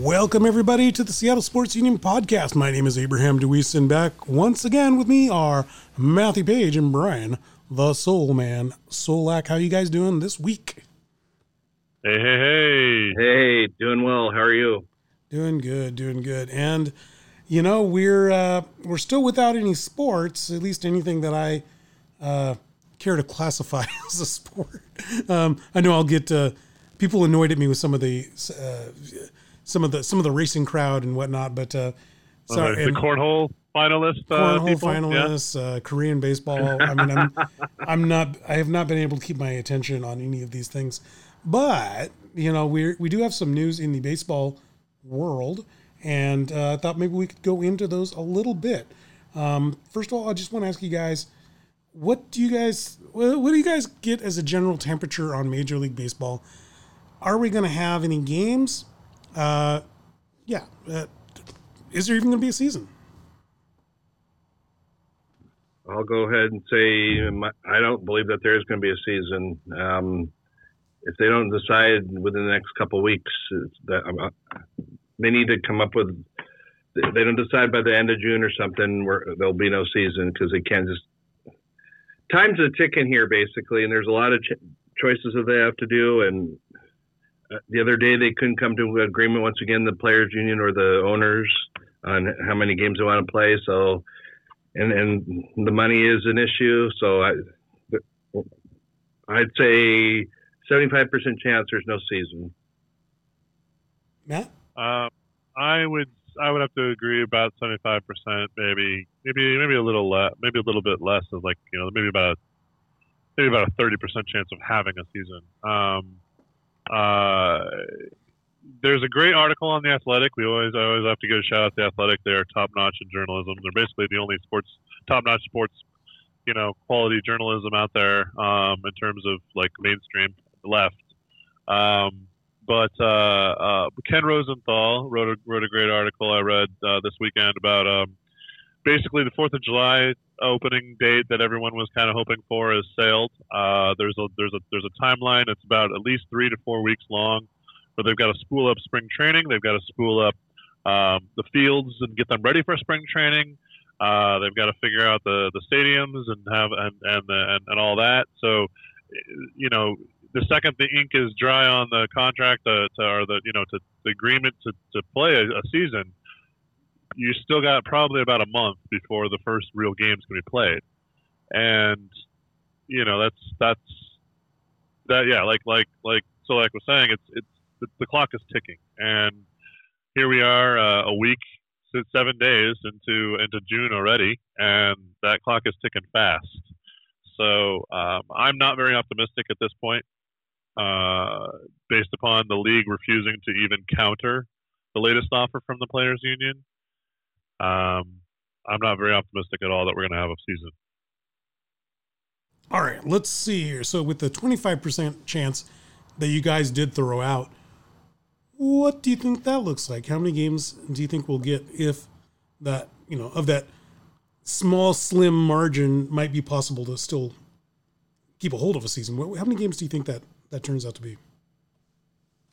Welcome, everybody, to the Seattle Sports Union podcast. My name is Abraham DeWeese, and back once again with me are Matthew Paige and Brian, the Soul Man Solack. How you guys doing this week? Hey, hey, hey. Hey, doing well. How are you? Doing good, doing good. And you know, we're uh, we're still without any sports, at least anything that I uh, care to classify as a sport. Um, I know I'll get uh, people annoyed at me with some of the uh, some of the some of the racing crowd and whatnot, but uh, so uh, the cornhole finalists, cornhole people? finalists, yeah. uh, Korean baseball. I mean, I'm I'm not I have not been able to keep my attention on any of these things, but you know we we do have some news in the baseball world, and uh, I thought maybe we could go into those a little bit. Um, first of all, I just want to ask you guys, what do you guys what do you guys get as a general temperature on Major League Baseball? Are we going to have any games? Uh, yeah. Uh, is there even going to be a season? I'll go ahead and say I don't believe that there is going to be a season. Um, if they don't decide within the next couple weeks, that uh, they need to come up with. They don't decide by the end of June or something where there'll be no season because they can't just. Time's a ticking here, basically, and there's a lot of ch- choices that they have to do, and the other day they couldn't come to an agreement once again the players union or the owners on how many games they want to play so and and the money is an issue so i i'd say 75% chance there's no season. Matt? Uh, i would i would have to agree about 75% maybe maybe maybe a little less maybe a little bit less of like you know maybe about maybe about a 30% chance of having a season. Um, uh, there's a great article on the Athletic. We always I always have to give a shout out to the Athletic. They are top notch in journalism. They're basically the only sports top notch sports, you know, quality journalism out there um, in terms of like mainstream left. Um, but uh, uh, Ken Rosenthal wrote a wrote a great article I read uh, this weekend about um, basically the Fourth of July opening date that everyone was kind of hoping for has sailed. Uh, there's a there's a there's a timeline. It's about at least three to four weeks long, but they've got to spool up spring training. They've got to spool up um, the fields and get them ready for spring training. Uh, they've got to figure out the, the stadiums and have and and, and and all that. So, you know, the second the ink is dry on the contract to, to or the you know to the agreement to, to play a, a season, you still got probably about a month before the first real games can be played, and you know that's that's that yeah like like like Solack was saying it's it's the, the clock is ticking and here we are uh, a week seven days into into June already and that clock is ticking fast so um, I'm not very optimistic at this point uh, based upon the league refusing to even counter the latest offer from the players union um, I'm not very optimistic at all that we're going to have a season. All right, let's see here. So, with the 25% chance that you guys did throw out, what do you think that looks like? How many games do you think we'll get if that, you know, of that small, slim margin might be possible to still keep a hold of a season? How many games do you think that that turns out to be?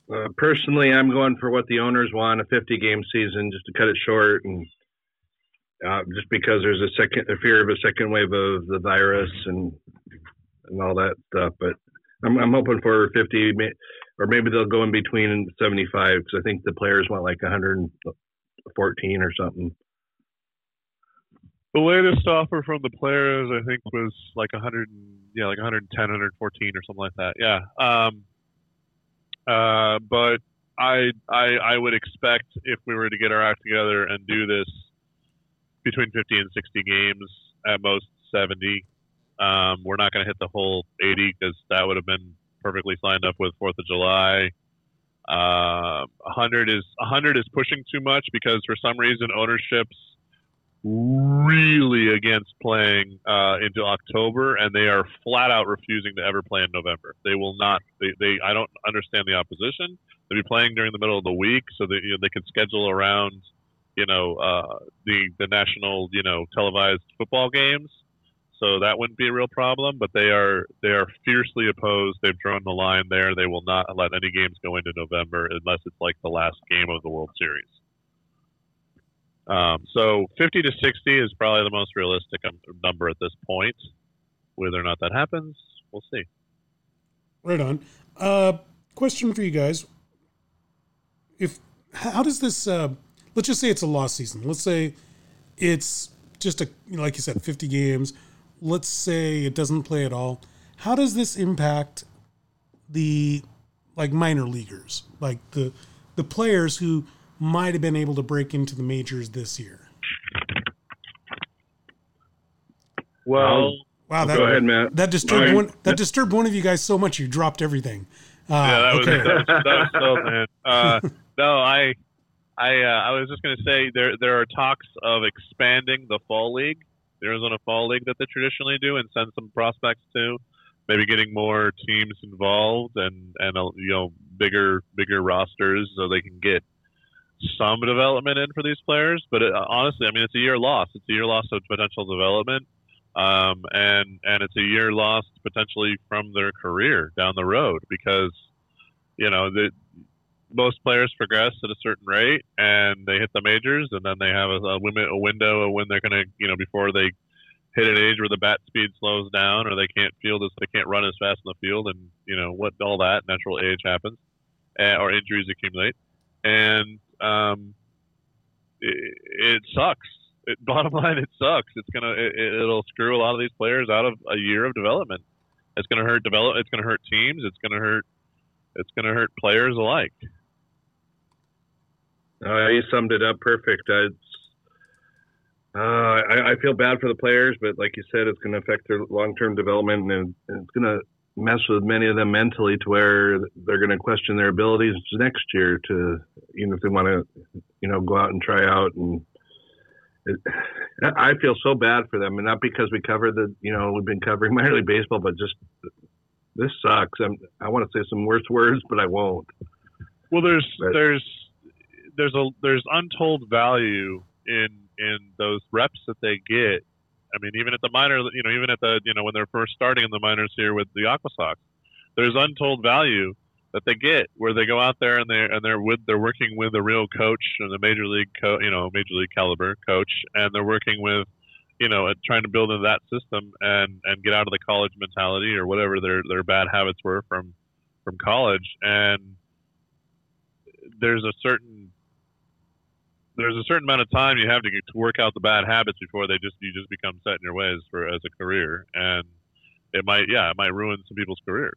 Uh, personally, I'm going for what the owners want a 50 game season just to cut it short and uh, just because there's a second a fear of a second wave of the virus and and all that stuff. But I'm, I'm hoping for 50, or maybe they'll go in between 75 because I think the players want like 114 or something. The latest offer from the players, I think, was like 100, yeah, like 110, 114 or something like that. Yeah. Um, uh, but I, I, I would expect if we were to get our act together and do this between 50 and 60 games, at most 70. Um, we're not going to hit the whole 80 because that would have been perfectly signed up with Fourth of July. Uh, 100 is 100 is pushing too much because for some reason ownerships really against playing uh, into October, and they are flat out refusing to ever play in November. They will not. They, they I don't understand the opposition. They'll be playing during the middle of the week so that you know, they can schedule around you know uh, the the national you know televised football games. So that wouldn't be a real problem. But they are they are fiercely opposed. They've drawn the line there. They will not let any games go into November unless it's like the last game of the World Series. Um, so 50 to 60 is probably the most realistic um, number at this point. Whether or not that happens, we'll see. Right on. Uh, question for you guys: If how does this? Uh, let's just say it's a lost season. Let's say it's just a like you said, 50 games. Let's say it doesn't play at all. How does this impact the like minor leaguers, like the the players who might have been able to break into the majors this year? Well, wow, that, Go ahead, Matt. that disturbed All right. one. That disturbed one of you guys so much you dropped everything. Uh, yeah, that was, okay. that was, that was so, man. Uh, no, I, I, uh, I was just going to say there there are talks of expanding the fall league, the Arizona Fall League that they traditionally do, and send some prospects to, maybe getting more teams involved and and uh, you know bigger bigger rosters so they can get some development in for these players. But it, honestly, I mean, it's a year lost. It's a year lost of potential development um, and and it's a year lost potentially from their career down the road because you know the most players progress at a certain rate and they hit the majors and then they have a, a, limit, a window of when they're going to you know before they hit an age where the bat speed slows down or they can't field as they can't run as fast in the field and you know what all that natural age happens uh, or injuries accumulate and um, it, it sucks it, bottom line, it sucks. It's gonna it, it'll screw a lot of these players out of a year of development. It's gonna hurt develop. It's gonna hurt teams. It's gonna hurt. It's gonna hurt players alike. Uh, you summed it up perfect. It's, uh, I, I feel bad for the players, but like you said, it's going to affect their long-term development, and it's going to mess with many of them mentally to where they're going to question their abilities next year to, even if they want to, you know, go out and try out and it, I feel so bad for them, and not because we covered the, you know, we've been covering minor league baseball, but just this sucks. I'm, I want to say some worse words, but I won't. Well, there's But- there's there's a there's untold value in in those reps that they get. I mean, even at the minor, you know, even at the you know when they're first starting in the minors here with the Aqua Sox, there's untold value that they get where they go out there and they're and they're with they're working with a real coach and a major league co- you know major league caliber coach and they're working with you know trying to build into that system and and get out of the college mentality or whatever their their bad habits were from from college and there's a certain there's a certain amount of time you have to get to work out the bad habits before they just you just become set in your ways for as a career. And it might yeah it might ruin some people's careers.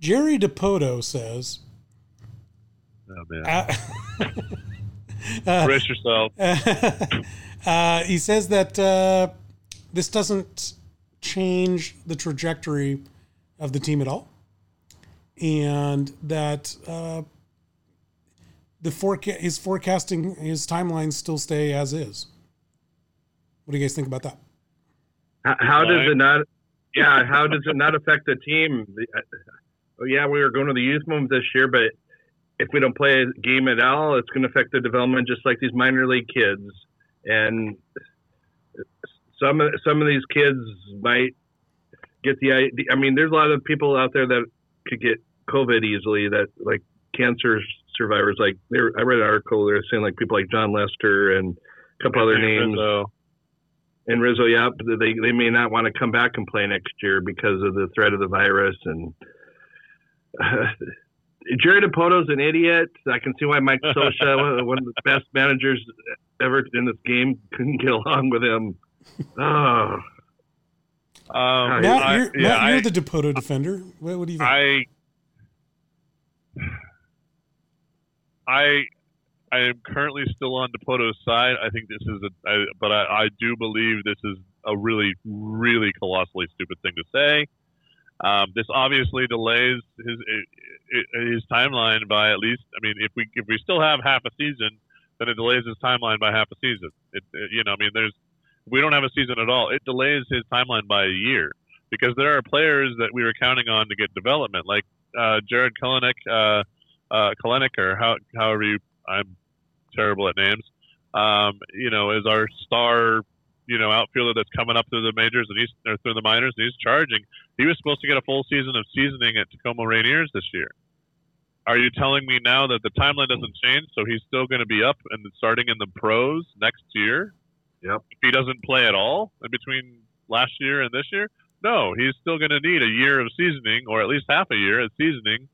Jerry Dipoto says, oh man. uh, uh, brace yourself. Uh, he says that uh, this doesn't change the trajectory of the team at all, and that uh, the forecast his forecasting his timelines still stay as is. What do you guys think about that? How, how does it not? Yeah, how does it not affect the team? Uh, Oh yeah, we were going to the youth movement this year, but if we don't play a game at all, it's going to affect the development just like these minor league kids. And some of some of these kids might get the idea. I mean, there's a lot of people out there that could get COVID easily. That like cancer survivors. Like there, I read an article. They're saying like people like John Lester and a couple other names so and Rizzo, yeah, they they may not want to come back and play next year because of the threat of the virus. And uh, Jerry Dipoto's an idiot. I can see why Mike Scioscia, one of the best managers ever in this game, couldn't get along with him. Oh, um, Matt, Matt, I, you're, yeah, Matt, you're I, the Dipoto defender. What, what do you think? I I I am currently still on Dipoto's side. I think this is a, I, but I, I do believe this is a really, really colossally stupid thing to say. Um, this obviously delays his his timeline by at least. I mean, if we if we still have half a season, then it delays his timeline by half a season. It, it you know, I mean, there's we don't have a season at all. It delays his timeline by a year because there are players that we were counting on to get development, like uh, Jarred Kelenic, uh, uh, Kelenic, or how, however you. I'm terrible at names. Um, you know, is our star you know outfielder that's coming up through the majors and he's or through the minors and he's charging. He was supposed to get a full season of seasoning at Tacoma Rainiers this year. Are you telling me now that the timeline doesn't change, so he's still going to be up and starting in the pros next year? Yep. If he doesn't play at all in between last year and this year, no, he's still going to need a year of seasoning, or at least half a year of seasoning,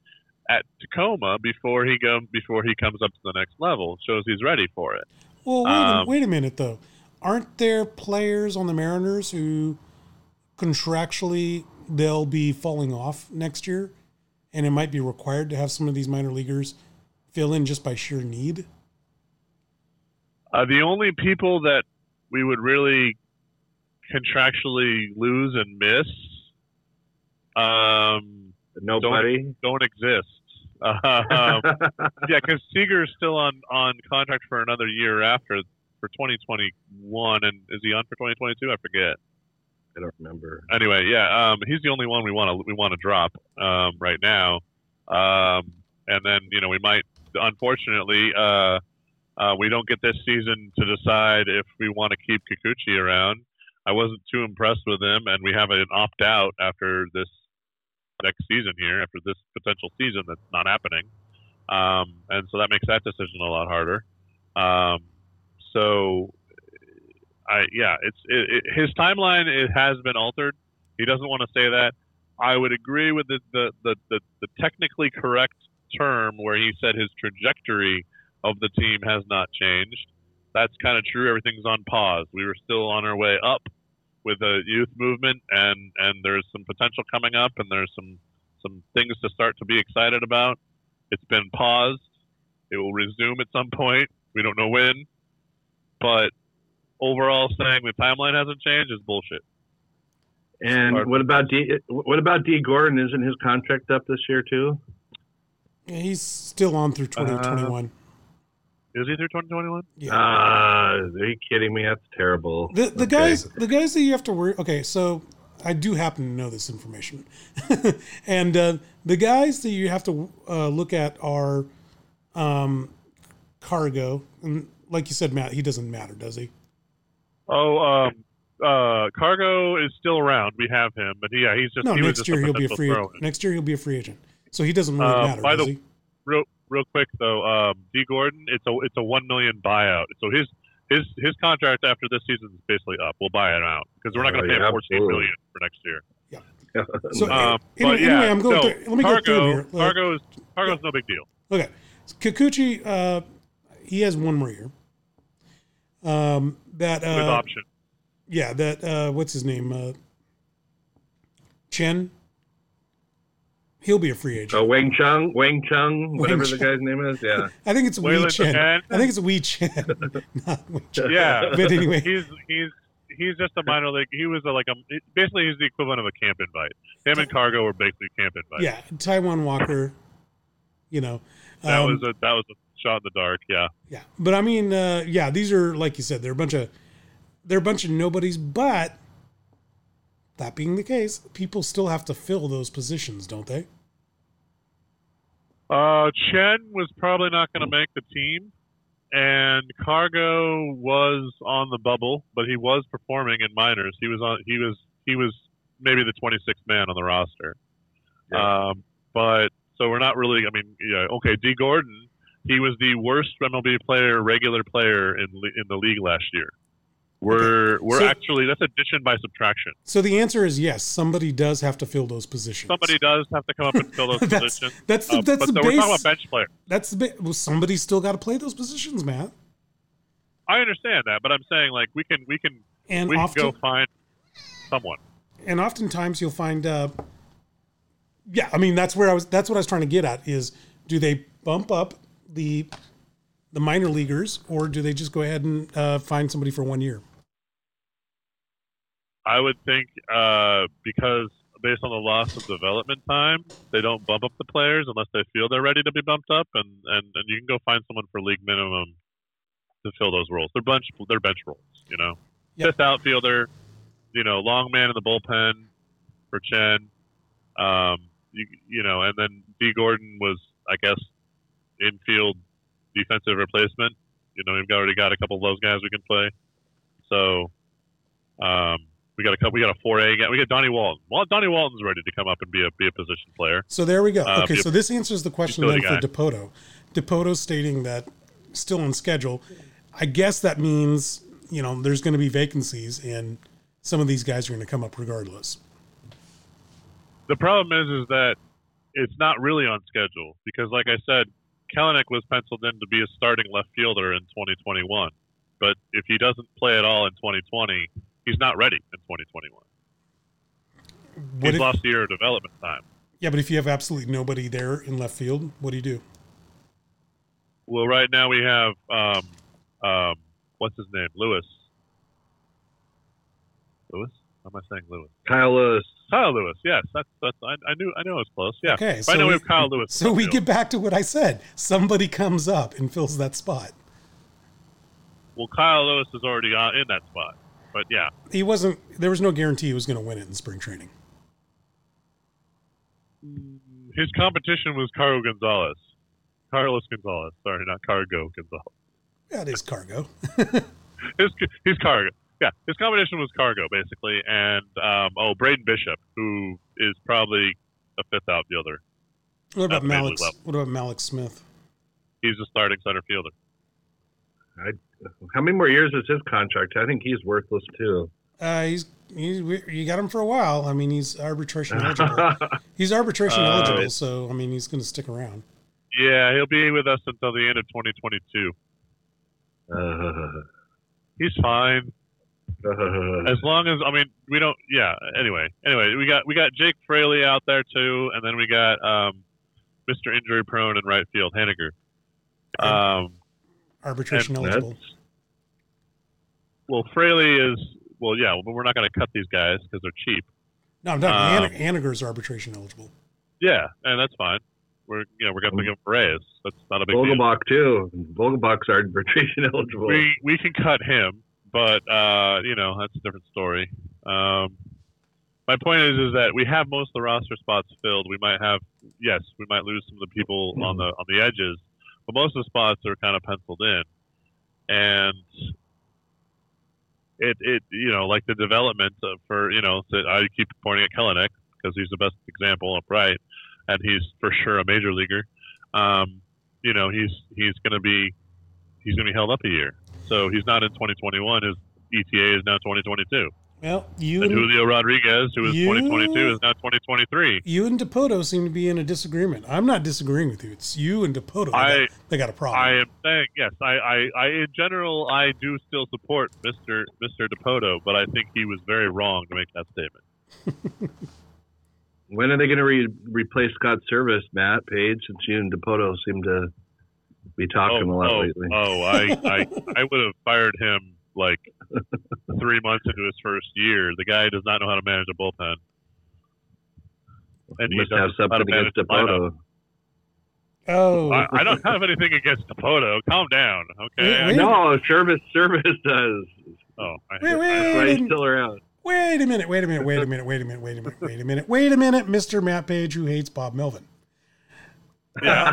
at Tacoma before he go before he comes up to the next level. Shows he's ready for it. Well, wait, um, a, wait a minute though. Aren't there players on the Mariners who contractually they'll be falling off next year, and it might be required to have some of these minor leaguers fill in just by sheer need? Uh, the only people that we would really contractually lose and miss um, nobody don't, don't exist. Um, yeah, because Seager's still on on contract for another year after for 2021, and is he on for 2022? I forget. I don't remember. Anyway, yeah, um, he's the only one we want to we want to drop um, right now, um, and then you know we might unfortunately uh, uh, we don't get this season to decide if we want to keep Kikuchi around. I wasn't too impressed with him, and we have an opt out after this next season here, after this potential season that's not happening, um, and so that makes that decision a lot harder. Um, so, I yeah, it's it, it, his timeline. It has been altered. He doesn't want to say that. I would agree with the the, the, the, the technically correct term where he said his trajectory of the team has not changed. That's kind of true. Everything's on pause. We were still on our way up with the youth movement, and and there's some potential coming up, and there's some some things to start to be excited about. It's been paused. It will resume at some point. We don't know when, but overall, saying the timeline hasn't changed is bullshit. And what about D? What about Dee Gordon? Isn't his contract up this year too? Yeah, he's still on through 2021. Uh, is he through 2021? Yeah. Uh, are you kidding me? That's terrible. The the okay. guys the guys that you have to worry. Okay, so I do happen to know this information, and uh, the guys that you have to uh, look at are um, cargo, and like you said, Matt, he doesn't matter, does he? Oh, um, uh, cargo is still around. We have him, but yeah, he's just no. He next year he'll be a free. Next year he'll be a free agent, so he doesn't really uh, matter. By the, he? real real quick though, um, Dee Gordon, it's a it's a one million buyout. So his his his contract after this season is basically up. We'll buy it out because we're not going to oh, pay yeah, fourteen absolutely. million for next year. Yeah. So um, anyway, yeah, anyway, I'm going. So through, let me cargo, go through here. Cargo is cargo's yeah. no big deal. Okay, Kikuchi, uh, he has one more year. Um, that uh, with option. Yeah, that uh, what's his name? Uh, Chen He'll be a free agent. Oh, Wang Chung, Wang Chung, whatever the guy's name is. Yeah, I think it's Wei Chen. I think it's Wei Chen, not Wei Chen. Yeah, but anyway, he's he's he's just a minor league. He was a, like a basically he's the equivalent of a camp invite. Him and Cargo were basically camp invite. Yeah, Taijuan Walker. You know, that um, was a that was a shot in the dark. Yeah. Yeah, but I mean, uh, yeah, these are like you said, they're a bunch of they're a bunch of nobodies, but that being the case, people still have to fill those positions, don't they? Uh, Chen was probably not going to make the team, and Cargo was on the bubble, but he was performing in minors. He was on. He was. He was maybe the 26th man on the roster. Yeah. Um, but so we're not really. I mean, yeah, okay. D. Gordon, he was the worst MLB player, regular player in in the league last year. We're we're so, actually that's addition by subtraction. So the answer is yes. Somebody does have to fill those positions. Somebody does have to come up and fill those that's, positions. That's the, uh, that's the so base. We're talking about bench player. That's the well, somebody's still got to play those positions, Matt. I understand that, but I'm saying like we can we can and we often, can go find someone. And oftentimes you'll find. Uh, yeah, I mean that's where I was. That's what I was trying to get at. Is do they bump up the the minor leaguers, or do they just go ahead and uh, find somebody for one year? I would think uh, because based on the loss of development time, they don't bump up the players unless they feel they're ready to be bumped up, and, and, and you can go find someone for league minimum to fill those roles. They're bench they're bench roles, you know. Yep. Fifth outfielder, you know, long man in the bullpen for Chen. Um, you, you know, and then D Gordon was, I guess, infield defensive replacement. You know, we've already got a couple of those guys we can play. So Um, we got a couple. We got a four A guy. We got Donnie Walton. Well, Donnie Walton's ready to come up and be a be a position player. So there we go. Uh, okay, be a so this answers the question then for Dipoto. Dipoto stating that still on schedule. I guess that means you know there's going to be vacancies, and some of these guys are going to come up regardless. The problem is, is that it's not really on schedule because, like I said, Kelenic was penciled in to be a starting left fielder in 2021. But if he doesn't play at all in 2020, he's not ready in 2021. What He's if- lost a year of development time. yeah, but if you have absolutely nobody there in left field, what do you do? Well, right now we have um, um, what's his name, Lewis. Lewis? How am I saying Lewis? Kyle Lewis. Kyle Lewis. Yes, that's that's. I, I knew I knew it was close. Yeah. Okay, But I know we we- have Kyle Lewis. So we field. get back to what I said. Somebody comes up and fills that spot. Well, Kyle Lewis is already in that spot. But yeah, He wasn't. There was no guarantee he was going to win it in spring training. his competition was Cargo Gonzalez. Carlos Gonzalez. Sorry, not Cargo Gonzalez. That is cargo. His his Cargo. Yeah, his competition was Cargo basically, and um, oh, Braden Bishop, who is probably a fifth outfielder. What about Mallex? level. What about Mallex Smith? He's a starting center fielder. How many more years is his contract? I think he's worthless too. Uh, he's he's you got him for a while. I mean, he's arbitration eligible. He's arbitration Uh, eligible, so I mean, he's going to stick around. Yeah, he'll be with us until the end of 2022. Uh, He's fine uh, as long as I mean we don't. Yeah. Anyway, anyway, we got we got Jake Fraley out there too, and then we got um, Mr. Injury Prone in right field, Haniger. Um, Arbitration eligible. That's- well, Fraley is well, yeah, but we're not going to cut these guys because they're cheap. No, I'm talking um, An- Haniger's arbitration eligible. Yeah, and that's fine. We're you know we're going to give him a raise. That's not a big deal. Vogelbach too. Vogelbach's arbitration eligible. we we can cut him, but uh, you know that's a different story. Um, my point is is that we have most of the roster spots filled. We might have yes, we might lose some of the people on the on the edges, but most of the spots are kind of penciled in, and it it you know like the development of- for you know I keep pointing at Kelenic because he's the best example upright, and he's for sure a major leaguer. Um, you know he's he's going to be he's going to be held up a year. So he's not in 2021. His ETA is now 2022. Well, you And and, Julio Rodriguez, who is You- 2022, is now 2023. you and Dipoto seem to be in a disagreement. I'm not disagreeing with you. It's you and Dipoto. that I- got, they got a problem. I am saying yes. I, I, I, in general, I do still support Mr. Mr. Dipoto, but I think he was very wrong to make that statement. when are they going to re- replace Scott Servais, Matt Paige? Since you and Dipoto seem to be talking oh, a lot oh, lately. oh, I, I, I would have fired him like three months into his first year. The guy does not know how to manage a bullpen. And he must have doesn't know how to something against manage. Dipoto. oh, I, I don't have anything against Dipoto. Calm down, okay? Wait, No, Servais Servais does. Oh, I, Wait, I- wait. That's why he's didn't- still around. Wait a minute, wait a minute, wait a minute, wait a minute, wait a minute, wait a minute, wait a minute, Mr. Matt Paige who hates Bob Melvin. yeah.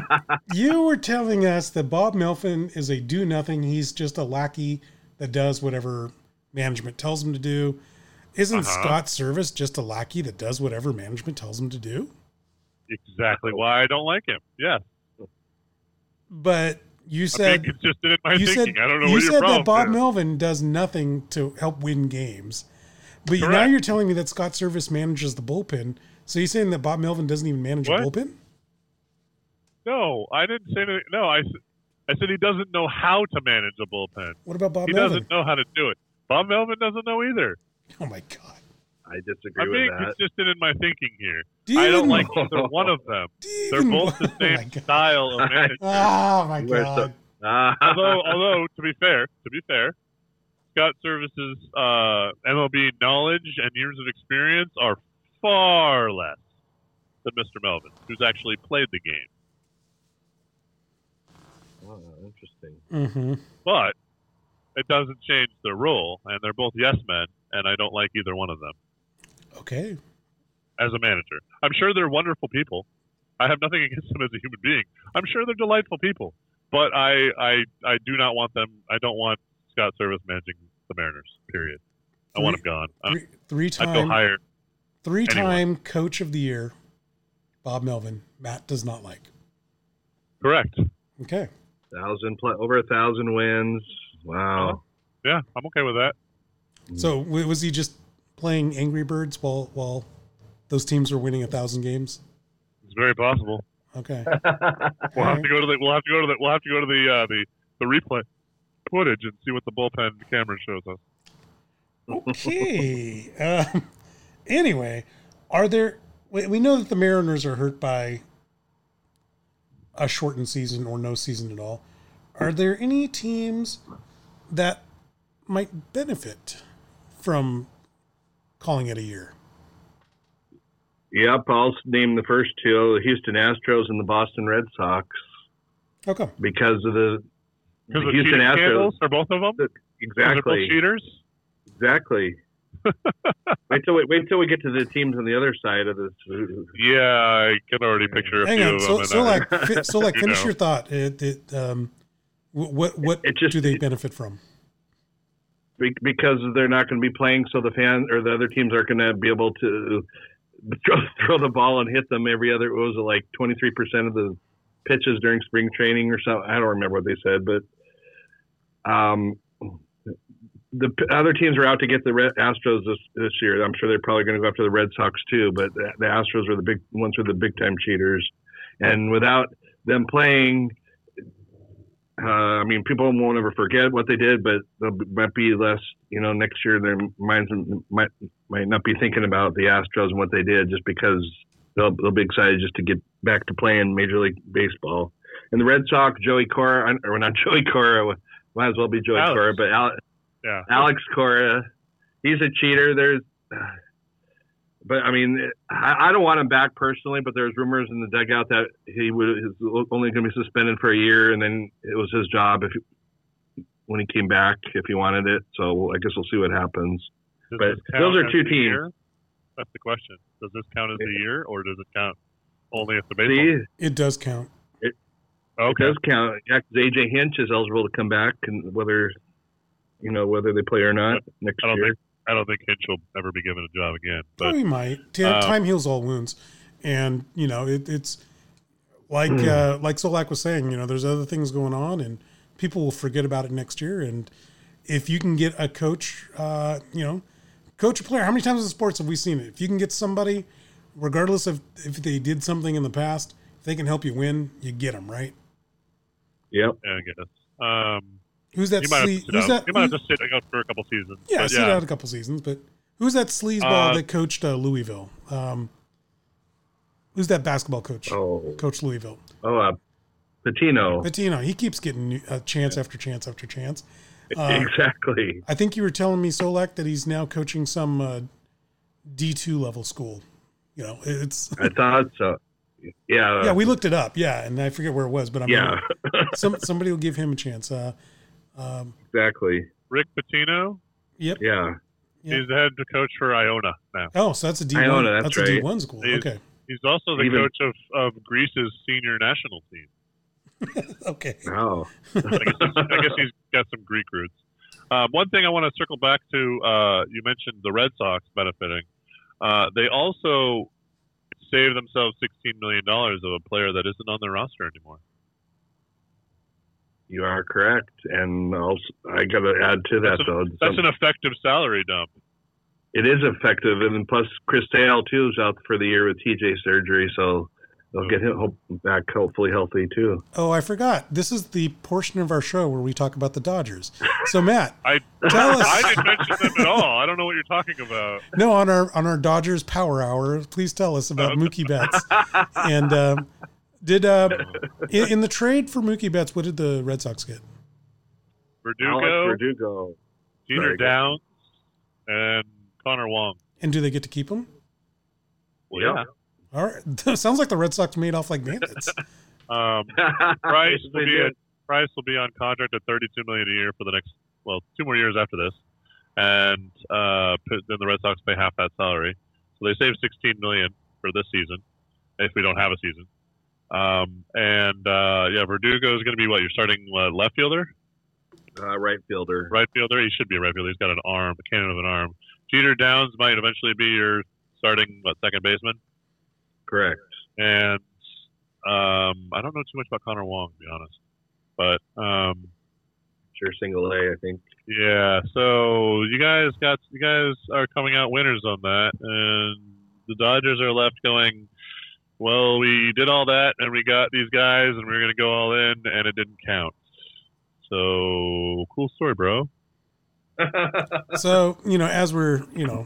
You were telling us that Bob Melvin is a do nothing. He's just a lackey that does whatever management tells him to do. Isn't Uh-huh. Scott Servais just a lackey that does whatever management tells him to do? exactly why I don't like him. Yeah, But you said consistent in my you thinking. said I don't know you said that Bob is. Melvin does nothing to help win games. But you- now you're telling me that Scott Servais manages the bullpen. So you're saying that Bob Melvin doesn't even manage What? a bullpen? No, I didn't say anything. No, I, I said he doesn't know how to manage a bullpen. What about Bob Melvin? he Melvin? doesn't know how to do it. Bob Melvin doesn't know either. Oh my god. I disagree I'm with being that. consistent in my thinking here. Do you I don't even- like either one of them. do you They're even- both the oh my same God. style of management. Oh my Where's the- god. Ah, although, although to be fair, to be fair, Scott Servais's uh, MLB knowledge and years of experience are far less than Mr. Melvin, who's actually played the game. oh, interesting. hmm But it doesn't change the rule, and they're both yes men, and I don't like either one of them Okay. as a manager. I'm sure they're wonderful people. I have nothing against them as a human being. I'm sure they're delightful people, but I, I, I do not want them. I don't want Scott Servais managing the Mariners. Period. I want him gone. Three, three I'd go time, higher. three time coach of the year, Bob Melvin. Matt does not like. Correct. Okay. Thousand pl- over a thousand wins. Wow. Yeah, I'm okay with that. So was he just playing Angry Birds while while those teams were winning a thousand games? It's very possible. Okay. We'll have to go to the. We'll have to go to the. We'll have to go to the uh, the the replay footage and see what the bullpen camera shows us. Okay. um, anyway, are there? We, we know that the Mariners are hurt by a shortened season or no season at all. Are there any teams that might benefit from calling it a year? Yep, I'll name the first two: the Houston Astros and the Boston Red Sox, Okay. because of the, the Because the Houston Astros. scandals are both of them. Are they both Exactly. cheaters. Exactly. Wait till we wait till we get to the teams on the other side of this. Yeah, I can already picture a Hang few on. of So, them. so like, fi- so like, You finish know. your thought. It, it, um, what, what It just- do they benefit from? Because they're not going to be playing, so the fan or the other teams aren't going to be able to throw, throw the ball and hit them every other. What was it like twenty three percent of the pitches during spring training or something? I don't remember what they said, but um, the other teams are out to get the Red Astros this this year. I'm sure they're probably going to go after the Red Sox too, but the, the Astros are the big ones, are the big time cheaters, and without them playing. Uh, I mean, people won't ever forget what they did, but there might be less. You know, next year their minds might might not be thinking about the Astros and what they did, just because they'll they'll be excited just to get back to playing Major League Baseball. And the Red Sox, Joey Cora, or not Joey Cora, might as well be Joey Alex. Cora, but yeah. Alex Cora, he's a cheater. There's, but I mean, I, I don't want him back personally. But there's rumors in the dugout that he would is only going to be suspended for a year, and then it was his job if when he came back if he wanted it. So I guess we'll see what happens. Does But those are two teams. year? That's the question. Does this count as a year, or does it count only if the baseball? See, It does count. it okay. does count. Yeah, 'cause AJ Hinch is eligible to come back, and whether you know whether they play or not next I don't year. think I don't think Hinch will ever be given a job again. Oh, But he might. T- uh, time heals all wounds, and you know it, it's like Hmm. uh, like Solack was saying. You know, there's other things going on, and people will forget about it next year. And if you can get a coach, uh, you know, coach a player. How many times in sports have we seen it? If you can get somebody, regardless of if they did something in the past, if they can help you win, you get them right. Yep. yeah, I guess. Um, Who's that? you might have to Slee- sit who's that? You might have who- to sit out for a couple seasons. yeah, but sit out a couple seasons, but who's that sleazeball Uh, that coached uh, Louisville? Um, who's that basketball coach? Oh, Coach Louisville. oh, uh, Pitino. Pitino, he keeps getting a chance after chance after chance. Uh, exactly. I think you were telling me, Solack, that he's now coaching some uh, D2 level school. You know, it's I thought so. Yeah. yeah, we looked it up. Yeah, and I forget where it was, but I'm yeah. some somebody will give him a chance. Um, exactly. Rick Pitino, yep. Yeah. Yeah. he's the head coach for Iona now. Oh, so that's a D1. Iona, that's that's right. D1 school. He's- Okay. He's also the Even- coach of, of Greece's senior national team. Okay. Oh. I guess, I guess he's got some Greek roots. Um, one thing I want to circle back to, uh, you mentioned the Red Sox benefiting. Uh, they also saved themselves $16 million of a player that isn't on their roster anymore. You are correct, and also I got to add to that That's though. That's some- an effective salary dump. it is effective, and plus Chris Sale too is out for the year with TJ surgery, so they'll get him hope, back hopefully healthy too. Oh, I forgot. This is the portion of our show where we talk about the Dodgers. So, Matt, I, Tell us. I didn't mention them at all. I don't know what you're talking about. no, on our on our Dodgers Power Hour, please tell us about Mookie Betts. And um, did uh, in, in the trade for Mookie Betts, what did the Red Sox get? Verdugo, Alex Verdugo. Jeter Downs, and Connor Wong. And do they get to keep him? Well, Yeah. yeah. All right, sounds like the Red Sox made off like bandits. Um, Price will be did. at, Price will be on contract at 32 million a year for the next well two more years after this, and uh, then the Red Sox pay half that salary, so they save 16 million for this season if we don't have a season. Um, and uh, yeah, Verdugo is going to be what you're starting uh, left fielder. Uh, right fielder. Right fielder. He should be a right fielder. He's got an arm, a cannon of an arm. Jeter Downs might eventually be your starting what, second baseman. Correct. And um, I don't know too much about Connor Wong, to be honest. But um, sure, single A, I think. Yeah. So you guys got you guys are coming out winners on that, and the Dodgers are left going. Well, we did all that, and we got these guys, and we are going to go all in, and it didn't count. So cool story, bro. so you know, as we're you know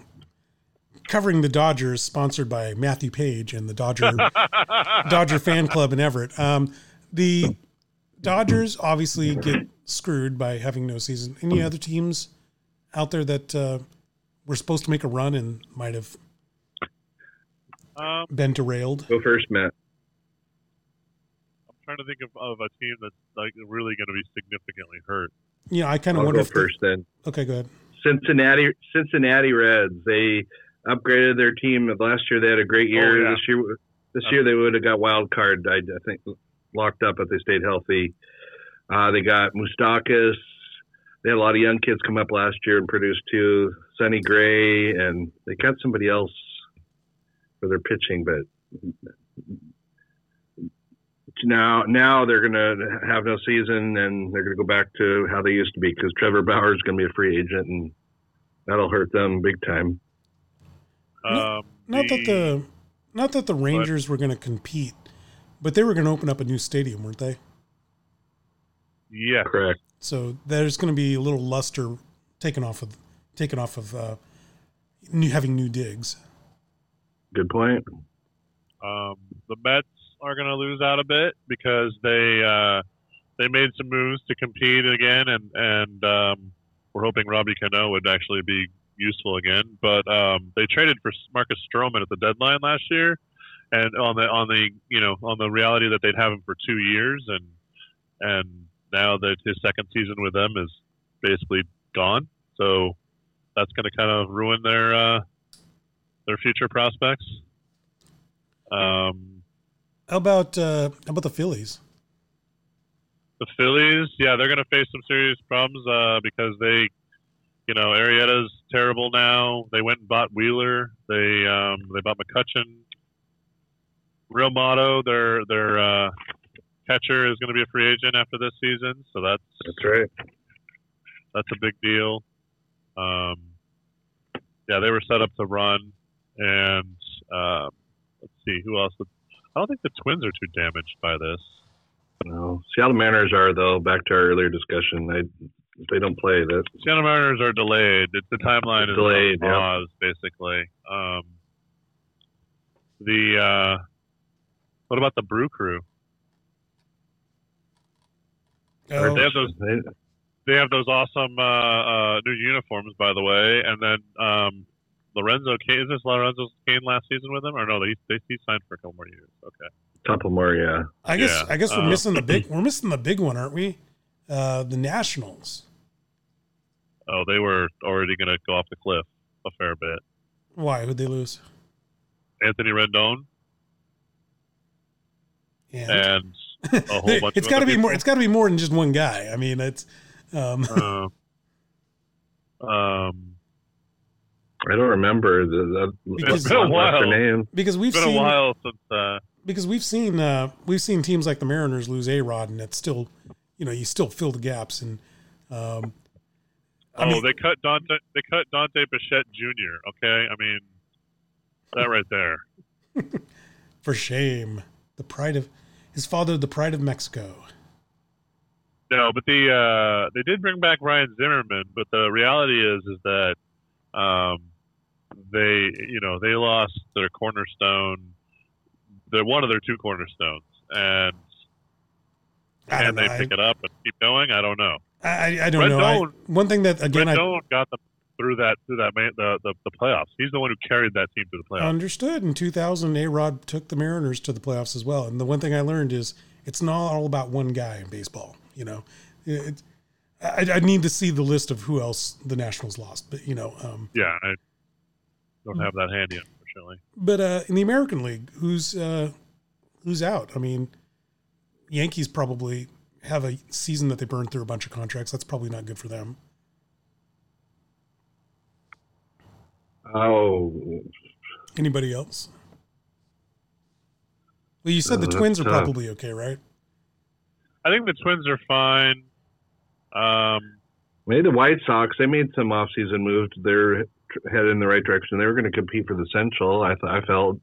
covering the Dodgers, sponsored by Matthew Paige and the Dodger Dodger fan club in Everett. Um, the Dodgers obviously get screwed by having no season. Any other teams out there that uh, were supposed to make a run and might have um, been derailed? Go first, Matt. I'm trying to think of, of a team that's like really going to be significantly hurt. Yeah, I kind of I'll wonder go if first they, then. Okay, go ahead. Cincinnati Cincinnati Reds. They upgraded their team. Last year they had a great year. Oh, yeah. This year this year they would have got wild card. I, I think locked up if they stayed healthy. Uh, they got Moustakas. They had a lot of young kids come up last year and produced too. Sonny Gray, and they got somebody else for their pitching, but now now they're going to have no season and they're going to go back to how they used to be because Trevor Bauer is going to be a free agent and that'll hurt them big time. No- Um, Not that the not that the Rangers were going to compete, but they were going to open up a new stadium, weren't they? yeah, Correct. So there's going to be a little luster taken off of taken off of uh, new having new digs. Good point. Um, the Mets are going to lose out a bit because they uh, they made some moves to compete again, and and um, we're hoping Robbie Cano would actually be useful again. But um, they traded for Marcus Stroman at the deadline last year, and on the on the you know on the reality that they'd have him for two years, and and now that his second season with them is basically gone, so that's going to kind of ruin their uh, their future prospects. Um, How about uh, how about the Phillies? the Phillies, yeah, they're going to face some serious problems uh, because they, you know, Arrieta's terrible now. They went and bought Wheeler. They um, they bought McCutchen. Real Motto, their their uh, catcher is going to be a free agent after this season, so that's That's right. that's a big deal. Um, yeah, they were set up to run, and um, let's see who else. I don't think the Twins are too damaged by this. No, Seattle Mariners are though. Back to our earlier discussion, they they don't play that. Seattle Mariners are delayed. It's the timeline is Delayed, on yeah. pause, basically. Um, the uh, what about the Brew Crew? Oh, They have those. They- They have those awesome uh, uh, new uniforms, by the way. And then um, Lorenzo Cain. Is this Lorenzo Cain last season with them, or no? They they he signed for a couple more years. Okay. couple more, yeah. I guess yeah, I guess we're uh, missing the big we're missing the big one, aren't we? Uh, the Nationals. Oh, they were already going to go off the cliff a fair bit. Why would they lose? Anthony Rendon And and a whole bunch. it's of got to other be more. It's got to be more than just one guy. I mean, it's um, Uh, um, I don't remember the, the Because- It's been a while. their name. because we've it's been seen a while since. Uh, because we've seen uh, we've seen teams like the Mariners lose a Rod, and it's still you know you still fill the gaps and. Um, I oh, mean, they cut Dante. They cut Dante Bichette Jr. Okay, I mean that right there. for shame, the pride of his father, the pride of Mexico. No, but the uh, they did bring back Ryan Zimmerman, but the reality is is that um, they you know they lost their cornerstone. They're one of their two cornerstones, and I know. they I, pick it up and keep going? I don't know. I, I don't know. I, one thing that again I Rendon got them through that through that main, the, the the playoffs. He's the one who carried that team to the playoffs. understood in 2000, A Rod took the Mariners to the playoffs as well. And the one thing I learned is it's not all about one guy in baseball. You know, it, I, I need to see the list of who else the Nationals lost, but you know, um, yeah, I don't have that handy unfortunately. but uh, in the American League, who's uh, who's out? I mean, Yankees probably have a season that they burn through a bunch of contracts. That's probably not good for them. Oh, Anybody else? Well, you said the Uh, Twins are that's tough. probably okay, right? I think the Twins are fine. Um, maybe the White Sox. They made some offseason moves. They're tr- headed in the right direction. They were going to compete for the Central. I th- I felt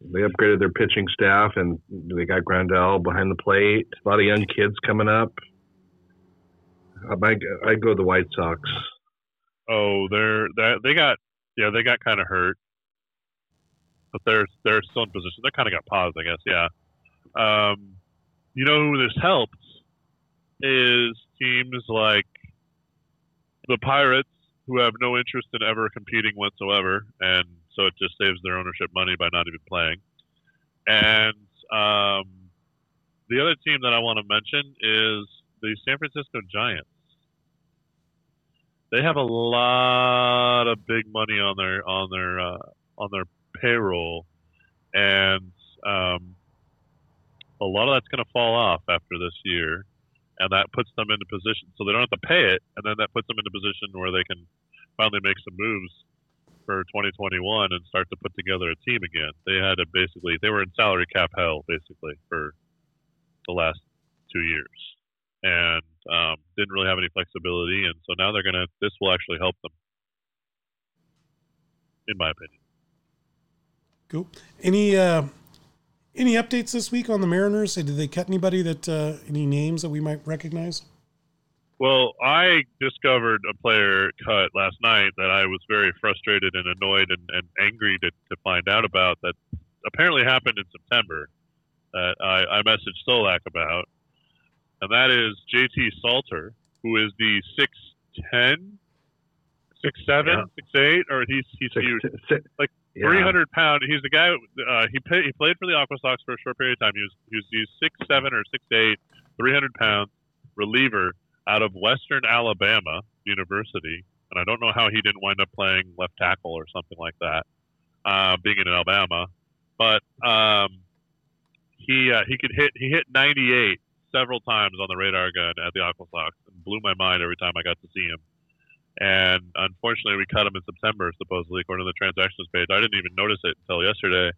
they upgraded their pitching staff and they got Grandal behind the plate. A lot of young kids coming up. I might I'd go the White Sox. oh, they're they they got yeah they got kind of hurt, but they're they're still in position. They kind of got paused, I guess. Yeah. Um, you know who this helps is teams like the Pirates, who have no interest in ever competing whatsoever, and so it just saves their ownership money by not even playing. And um, the other team that I want to mention is the San Francisco Giants. They have a lot of big money on their on their uh, on their payroll, and um, a lot of that's going to fall off after this year, and that puts them into position. So they don't have to pay it, and then that puts them into position where they can finally make some moves for 2021 and start to put together a team again. They had to basically they were in salary cap hell basically for the last two years, and um, didn't really have any flexibility, and so now they're gonna. This will actually help them, in my opinion. Cool. Any uh, any updates this week on the Mariners? Did they cut anybody that uh, any names that we might recognize? Well, I discovered a player cut last night that I was very frustrated and annoyed and, and angry to, to find out about that apparently happened in September that I, I messaged Solack about. And that is JT Salter, who is the 6'10, 6'7, Yeah. 6'8, or he's, he's Six, huge. six, Like yeah. 300 pound. He's the guy. Uh, he pay, he played for the Aqua Sox for a short period of time. He was he was, he was six seven or six eight, 300 pounds reliever out of Western Alabama University, and I don't know how he didn't wind up playing left tackle or something like that, uh, being in Alabama. But um, he uh, he could hit he hit 98 several times on the radar gun at the Aqua Sox and blew my mind every time I got to see him. And unfortunately, we cut him in September, supposedly, according to the transactions page. I didn't even notice it until yesterday,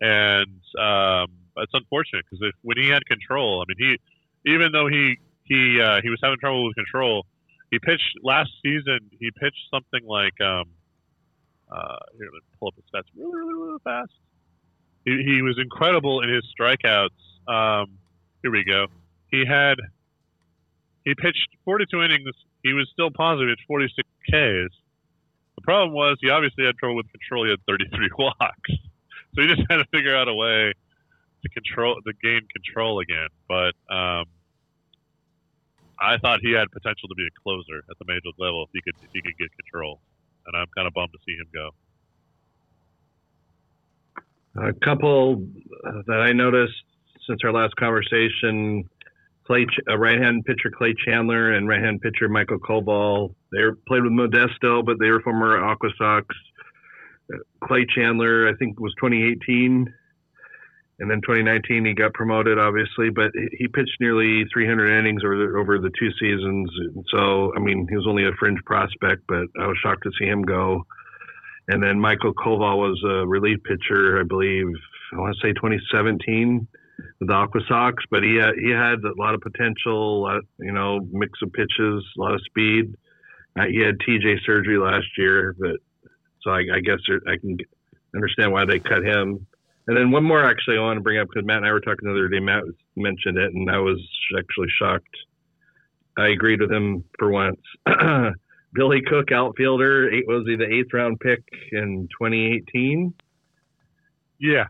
and um, it's unfortunate because when he had control, I mean, he even though he he uh, he was having trouble with control, he pitched last season. He pitched something like um, uh, here, let me pull up his stats really, really, really fast. He, he was incredible in his strikeouts. Um, here we go. He had he pitched 42 innings. He was still positive at 46 Ks. The problem was he obviously had trouble with control. He had 33 walks, so he just had to figure out a way to control to gain control again. But um, I thought he had potential to be a closer at the major level if he could if he could get control, and I'm kind of bummed to see him go. A couple that I noticed since our last conversation, Clay, uh, right-hand pitcher Clay Chandler and right-hand pitcher Michael Koval. They played with Modesto, but they were former Aqua Sox. Uh, Clay Chandler, I think, was 2018, and then 2019 he got promoted, obviously. But he- he pitched nearly 300 innings over the, over the two seasons. So, I mean, he was only a fringe prospect, but I was shocked to see him go. And then Michael Koval was a relief pitcher, I believe. I want to say 2017 with the Aqua Sox, but he had, he had a lot of potential, lot, you know, mix of pitches, a lot of speed. Uh, he had TJ surgery last year, but so I, I guess there, I can understand why they cut him. And then one more actually I want to bring up because Matt and I were talking the other day. Matt mentioned it, and I was actually shocked. I agreed with him for once. Billy Cook, outfielder, eight, was he the eighth round pick in 2018? Yeah,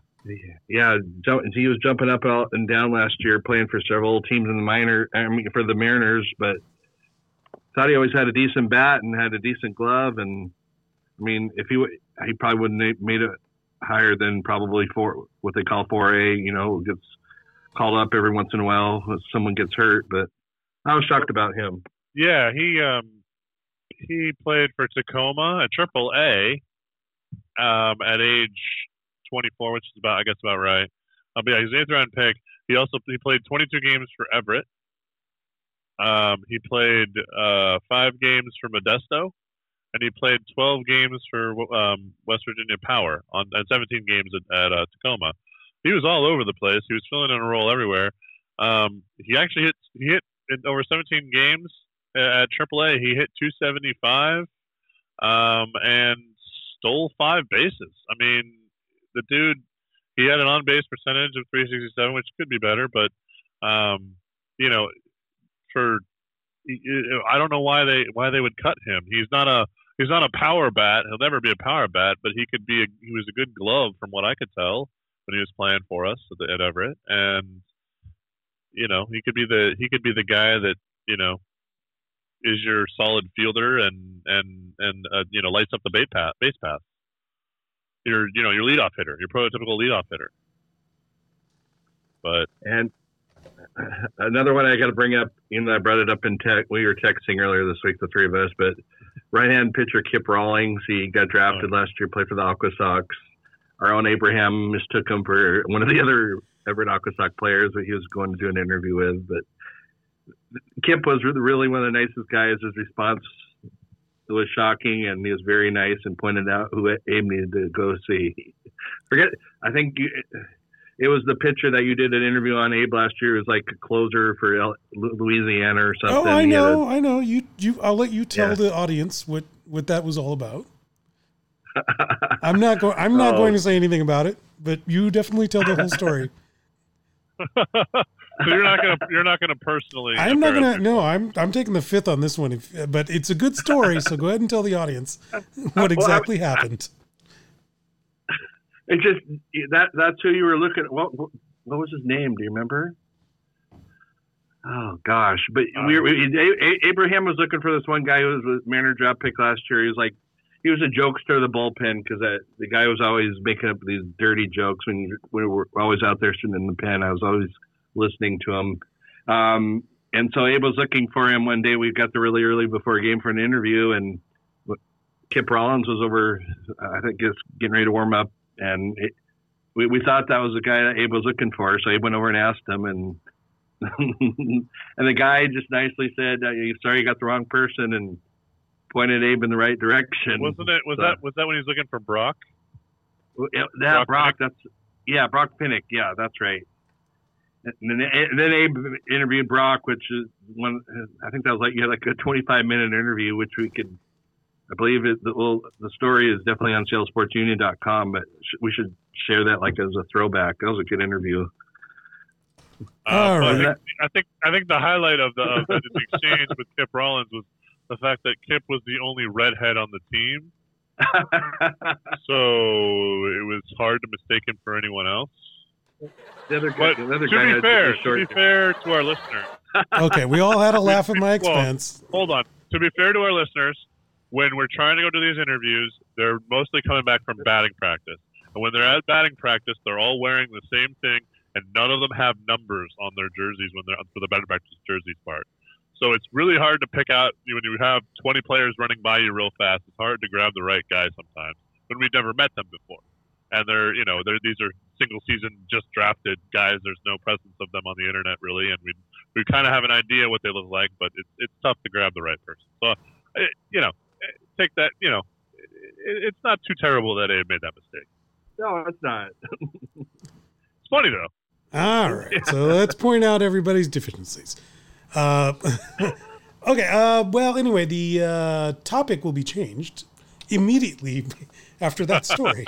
Yeah, jump, he was jumping up and down last year, playing for several teams in the minor. I mean, for the Mariners, but thought he always had a decent bat and had a decent glove. And I mean, if he he probably wouldn't have made it higher than probably four, what they call four A. You know, gets called up every once in a while someone gets hurt. But I was shocked about him. yeah. He um he played for Tacoma at Triple A um, at age 24, which is about I guess about right. Um, but yeah, he's an eighth round pick. He also he played 22 games for Everett Um, he played uh, five games for Modesto, and he played 12 games for um, West Virginia Power on and 17 games at, at uh, Tacoma. He was all over the place. He was filling in a role everywhere. Um, he actually hit he hit in over 17 games at AAA. He hit 275 um, and stole five bases. I mean, the dude he had an on base percentage of 367, which could be better, but um, you know, for I don't know why they why they would cut him. He's not a he's not a power bat. He'll never be a power bat, but he could be. A, he was a good glove from what I could tell when he was playing for us at, the, at Everett, and you know he could be the he could be the guy that you know is your solid fielder and and and uh, you know lights up the base path base path. Your you know your leadoff hitter, your prototypical leadoff hitter. But and another one I got to bring up. Know, I brought it up in tech. We were texting earlier this week, the three of us. But right-hand pitcher Kip Rollins, he got drafted oh. last year, played for the Aqua Sox. Our own Abraham mistook him for one of the other Everett Aqua Sox players that he was going to do an interview with. But Kip was really one of the nicest guys. His response was shocking, and he was very nice and pointed out who Abe needed to go see. Forget, I think you, it was the pitcher that you did an interview on Abe last year. It was like a closer for Louisiana or something. Oh, I know, a, I know. You, you. I'll let you tell yeah. the audience what what that was all about. I'm not going. I'm not oh. going to say anything about it, but you definitely tell the whole story. so you're not gonna you're not gonna personally. I'm not gonna. No, I'm I'm taking the fifth on this one. If, but it's a good story, so go ahead and tell the audience what exactly well, happened. It just that that's who you were looking at. What what, what was his name? Do you remember? Oh gosh, but uh, we were, Abraham was looking for this one guy who was a Mariner draft pick last year. He was like, he was a jokester of the bullpen because the guy was always making up these dirty jokes when, when we were always out there sitting in the pen. I was always listening to him. Um, and so Abe was looking for him one day. We got there really early before a game for an interview, and Kip Rollins was over. I think just getting ready to warm up and it, we, we thought that was the guy that Abe was looking for. So Abe went over and asked him, and and the guy just nicely said, uh, "Sorry, you got the wrong person," and pointed Abe in the right direction. Wasn't it? Was so, that was that when he was looking for Brock? Yeah, that Brock, Brock that's yeah, Brock Pinnick. Yeah, that's right. And then, and then Abe interviewed Brock, which is one. I think that was like you had like a 25 minute interview, which we could I believe it, the, well, the story is definitely on SaleSportsUnion.com, but sh- we should share that like as a throwback. That was a good interview. Uh, I, think, I think I think the highlight of the, of the exchange with Kip Rollins was the fact that Kip was the only redhead on the team, so it was hard to mistake him for anyone else. The other guy, but the to be fair, to be fair to our listeners, okay, we all had a laugh at my expense. Well, hold on. To be fair to our listeners, when we're trying to go to these interviews, they're mostly coming back from batting practice. And when they're at batting practice, they're all wearing the same thing, and none of them have numbers on their jerseys when they're for the batting practice jerseys part. So it's really hard to pick out when you have 20 players running by you real fast. It's hard to grab the right guy sometimes when we've never met them before. And they're, you know, they're, these are single season, just drafted guys. There's no presence of them on the internet really, and we we kind of have an idea what they look like, but it's it's tough to grab the right person. So, you know, take that. You know, it, it's not too terrible that Abe made that mistake. No, it's not. it's funny though. All right, so let's point out everybody's deficiencies. Uh, okay. Uh, well, anyway, the uh, topic will be changed immediately after that story.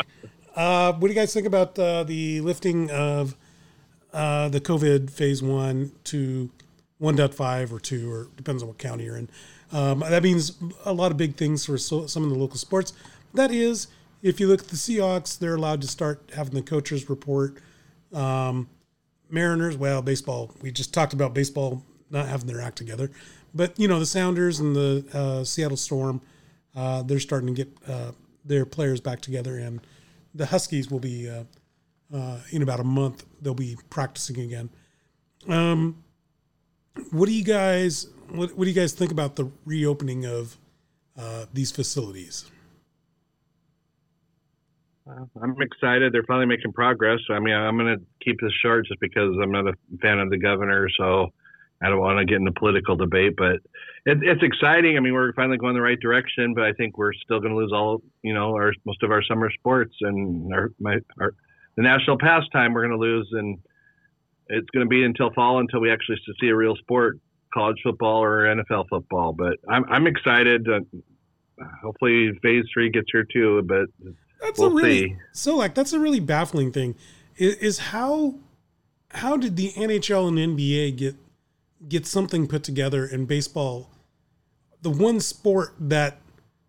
Uh, what do you guys think about uh, the lifting of uh, the COVID phase one to 1.5 or 2, or depends on what county you're in? Um, that means a lot of big things for so, some of the local sports. That is, if you look at the Seahawks, they're allowed to start having the coaches report. Um, Mariners, well, baseball, we just talked about baseball not having their act together. But, you know, the Sounders and the uh, Seattle Storm, uh, they're starting to get uh, their players back together. And the Huskies will be, uh, uh, in about a month, they'll be practicing again. Um, what do you guys what, what do you guys think about the reopening of uh, these facilities? I'm excited. They're finally making progress. I mean, I'm going to keep this short just because I'm not a fan of the governor. So I don't want to get into political debate, but it, it's exciting. I mean, we're finally going the right direction, but I think we're still going to lose all, you know, our most of our summer sports and our, my, our the national pastime we're going to lose, and it's going to be until fall until we actually see a real sport, college football or NFL football. But I'm I'm excited. Uh, hopefully, phase three gets here too, but that's we'll a really see. so like that's a really baffling thing. Is, is how how did the NHL and NBA get get something put together in baseball? The one sport that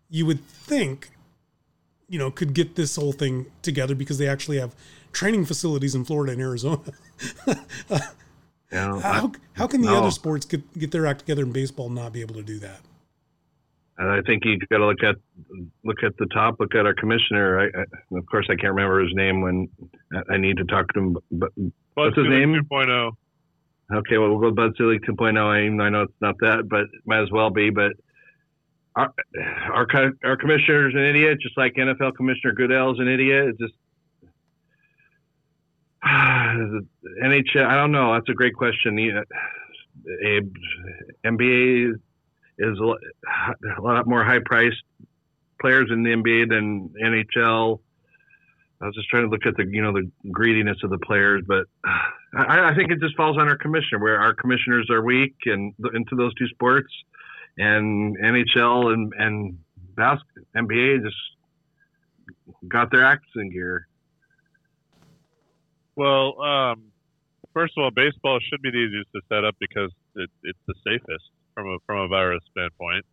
you would think, you know, could get this whole thing together because they actually have training facilities in Florida and Arizona. You know, how how can the no. other sports get get their act together in baseball and not be able to do that? And I think you got to look at look at the top. Look at our commissioner. I, I, of course, I can't remember his name when I, I need to talk to him. But what's his name? 2.0. Okay, well, we'll go Bud Selig 2.0. I, know it's not that, but it might as well be. But our our, our commissioner's an idiot, just like NFL Commissioner Goodell's an idiot. It's just NHL. I don't know. That's a great question. The, uh, Abe, NBA is a lot more high priced players in the NBA than NHL. I was just trying to look at the you know the greediness of the players, but I, I think it just falls on our commissioner, where our commissioners are weak and into those two sports, and NHL and and bas- NBA just got their acts in gear. Well, um, first of all, baseball should be the easiest to set up because it, it's the safest from a from a virus standpoint.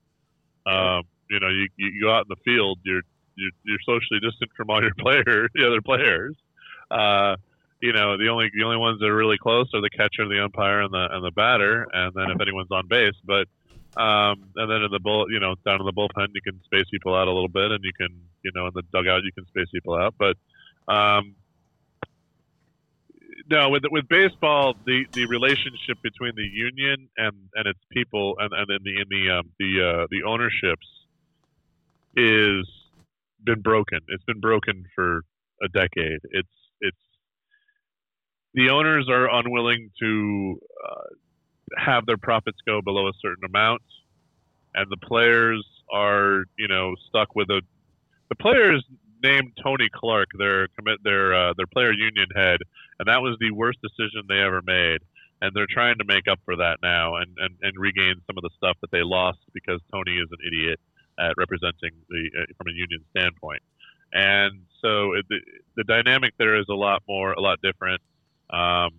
Um, you know, you, you go out in the field, you're you're, you're socially distant from all your players, the other players. Uh, you know, the only the only ones that are really close are the catcher, the umpire, and the and the batter, and then if anyone's on base. But um, and then in the bull, you know, down in the bullpen, you can space people out a little bit, and you can, you know, in the dugout, you can space people out. But um, no, with with baseball, the, the relationship between the union and, and its people and, and in the in the um, the uh, the ownerships is been broken. It's been broken for a decade. It's it's the owners are unwilling to uh, have their profits go below a certain amount, and the players are you know stuck with a the players named Tony Clark their commit their uh, their player union head, and that was the worst decision they ever made. And they're trying to make up for that now and, and, and regain some of the stuff that they lost because Tony is an idiot at representing the uh, from a union standpoint. And so it, the, the dynamic there is a lot more, a lot different. Um,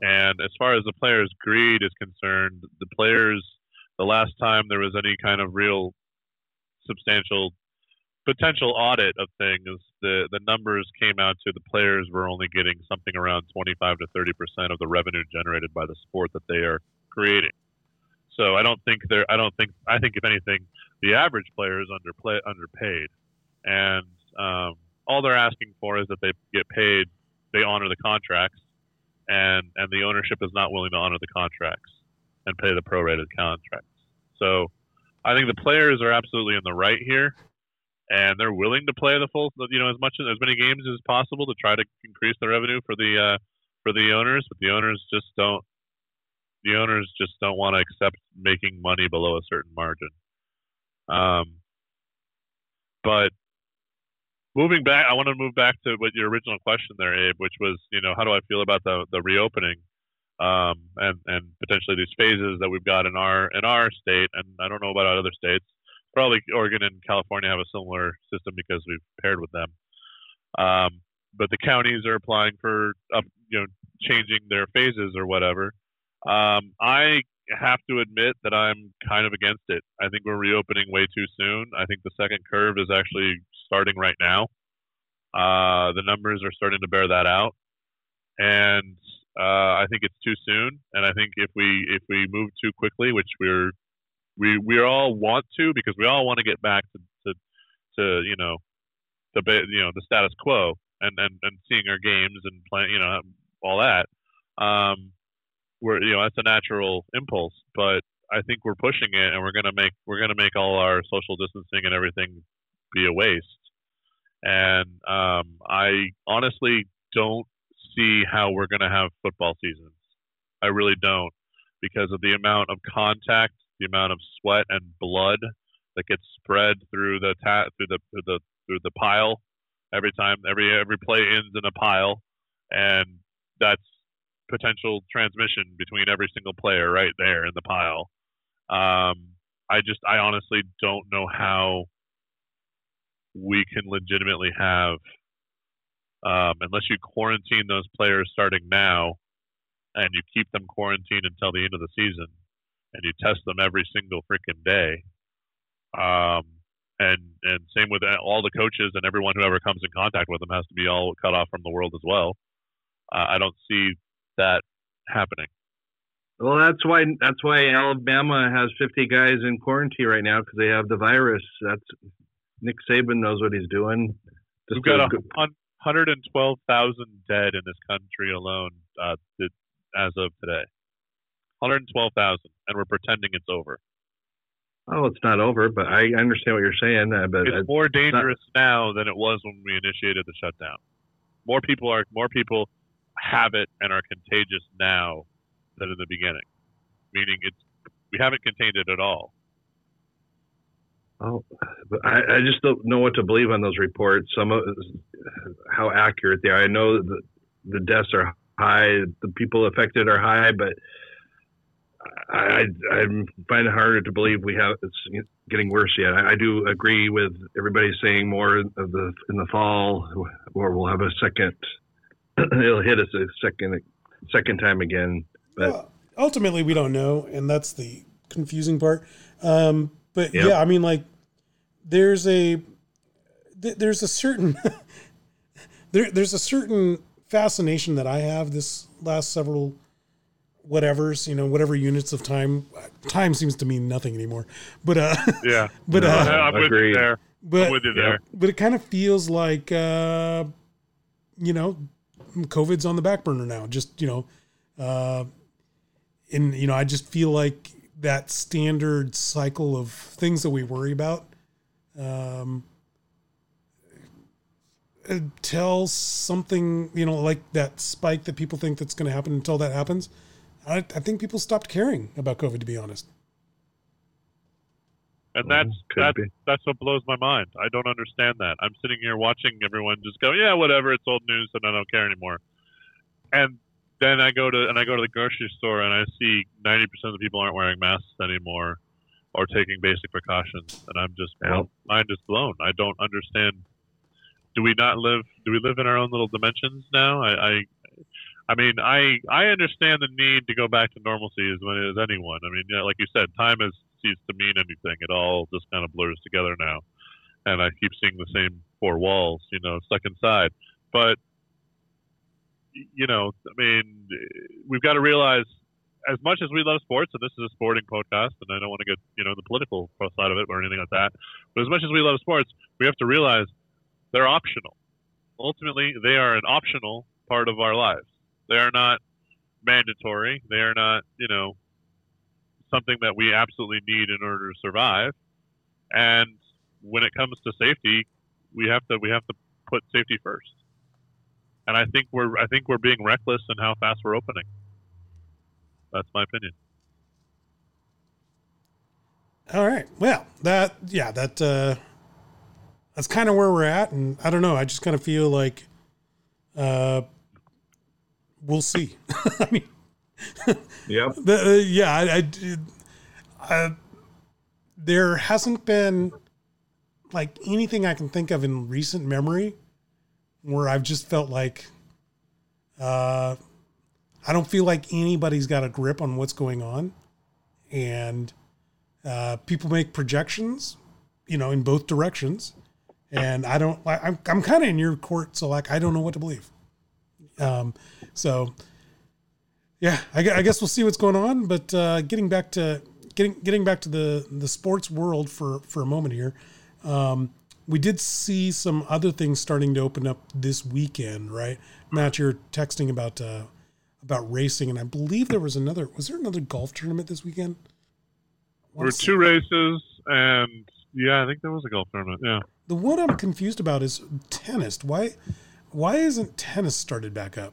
and as far as the players' greed is concerned, the players, the last time there was any kind of real substantial potential audit of things, the the numbers came out to the players were only getting something around 25 to 30 percent of the revenue generated by the sport that they are creating. So I don't think they're. I don't think. I think if anything, the average player is underplay, underpaid, and um, all they're asking for is that they get paid. They honor the contracts, and and the ownership is not willing to honor the contracts and pay the prorated contracts. So I think the players are absolutely in the right here and they're willing to play the full, you know, as much as many games as possible to try to increase the revenue for the uh, for the owners. But the owners just don't. The owners just don't want to accept making money below a certain margin. Um, but moving back, I want to move back to what your original question there, Abe, which was, you know, how do I feel about the the reopening? Um, and and potentially these phases that we've got in our in our state, and I don't know about other states probably Oregon and California have a similar system because we've paired with them. Um, but the counties are applying for, uh, you know, changing their phases or whatever. Um, I have to admit that I'm kind of against it. I think we're reopening way too soon. I think the second curve is actually starting right now. Uh, the numbers are starting to bear that out, and uh, I think it's too soon. And I think if we if we move too quickly, which we're we we all want to because we all want to get back to to, to you know the you know the status quo and, and, and seeing our games and playing you know all that um we're you know that's a natural impulse but I think we're pushing it and we're gonna make we're gonna make all our social distancing and everything be a waste. And um I honestly don't see how we're gonna have football seasons. I really don't because of the amount of contact, the amount of sweat and blood that gets spread through the ta- through the through the through the pile. Every time every every play ends in a pile, and that's potential transmission between every single player right there in the pile. Um, I just I honestly don't know how we can legitimately have um, unless you quarantine those players starting now and you keep them quarantined until the end of the season and you test them every single freaking day. Um, and and same with all the coaches and everyone who ever comes in contact with them has to be all cut off from the world as well. Uh, I don't see that happening. Well, that's why that's why Alabama has 50 guys in quarantine right now because they have the virus. That's Nick Saban knows what he's doing. Just We've got a, 112,000 dead in this country alone uh, as of today. 112,000, and we're pretending it's over. Oh, it's not over, but I understand what you're saying. Uh, but it's more dangerous not... now than it was when we initiated the shutdown. More people are more people have it and are contagious now than in the beginning. Meaning, it's we haven't contained it at all. Oh, I, I just don't know what to believe on those reports. Some of how accurate they are. I know the the deaths are high, the people affected are high, but I, I find it harder to believe we have it's getting worse yet. I, I, do agree with everybody saying more of the in the fall, where we'll have a second. It'll hit us a second second time again. But well, ultimately, we don't know, and that's the confusing part. Um, but yep. yeah, I mean, like there's a there's a certain there, there's a certain fascination that I have this last several whatever's you know whatever units of time time seems to mean nothing anymore but uh yeah but uh i'm with you there but, I'm with you there but it kind of feels like uh you know covid's on the back burner now just you know uh and you know i just feel like that standard cycle of things that we worry about um until something you know like that spike that people think that's going to happen until that happens I, I think people stopped caring about COVID, to be honest. And that's that's that's what blows my mind. I don't understand that. I'm sitting here watching everyone just go, yeah, whatever, it's old news, and I don't care anymore. And then I go to and I go to the grocery store and I see 90% of the people aren't wearing masks anymore or taking basic precautions, and I'm just blown, mind is blown. I don't understand. Do we not live? Do we live in our own little dimensions now? I, I I mean, I I understand the need to go back to normalcy as as anyone. I mean, yeah, like you said, time has ceased to mean anything. It all just kind of blurs together now, and I keep seeing the same four walls, you know, stuck inside. But you know, I mean, we've got to realize, as much as we love sports, and this is a sporting podcast, and I don't want to get you know the political side of it or anything like that, but as much as we love sports, we have to realize they're optional. Ultimately, they are an optional part of our lives they are not mandatory. They are not, you know, something that we absolutely need in order to survive. And when it comes to safety, we have to we have to put safety first. And I think we're I think we're being reckless in how fast we're opening. That's my opinion. All right. Well, that yeah, that uh that's kind of where we're at and I don't know, I just kind of feel like uh we'll see. I mean, yeah, the, uh, yeah. I, I, I, there hasn't been like anything I can think of in recent memory where I've just felt like uh, I don't feel like anybody's got a grip on what's going on, and uh, people make projections, you know, in both directions, and I don't. I, I'm I'm kind of in your court, so like I don't know what to believe. Um, so, yeah, I, I, guess we'll see what's going on. But uh, getting back to getting getting back to the the sports world for for a moment here, um, we did see some other things starting to open up this weekend, right? Matt, you're texting about uh, about racing, and I believe there was another. Was there another golf tournament this weekend? There were two races, and yeah, I think there was a golf tournament. Yeah. The one I'm confused about is tennis. Why? Why isn't tennis started back up?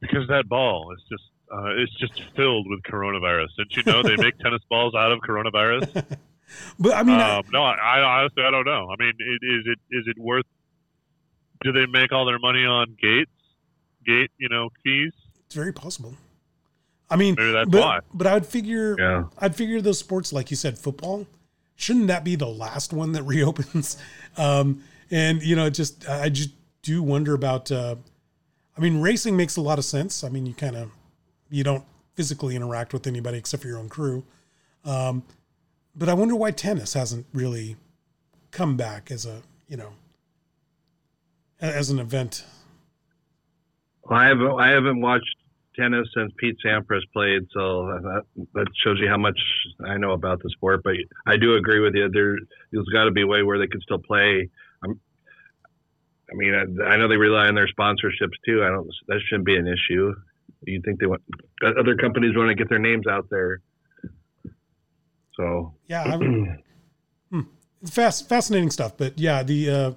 Because that ball is just uh, it's just filled with coronavirus. Didn't you know they make tennis balls out of coronavirus? but I mean, um, no, I, I honestly I don't know. I mean, it, is it is it worth? Do they make all their money on gates, gate, you know, fees? It's very possible. I mean, Maybe that's but, why. but I'd figure, Yeah. I'd figure those sports, like you said, football, shouldn't that be the last one that reopens? Um, and you know, just, I just do wonder about, uh, I mean, racing makes a lot of sense. I mean, you kind of, you don't physically interact with anybody except for your own crew. Um, but I wonder why tennis hasn't really come back as a, you know, as an event. Well, I haven't I haven't watched tennis since Pete Sampras played, so that that shows you how much I know about the sport. But I do agree with you. There, there's got to be a way where they can still play. I'm, mean, I, I know they rely on their sponsorships too. I don't. That shouldn't be an issue. You think they want other companies want to get their names out there? So Yeah, I hmm. It's fast, fascinating stuff. But yeah, the uh,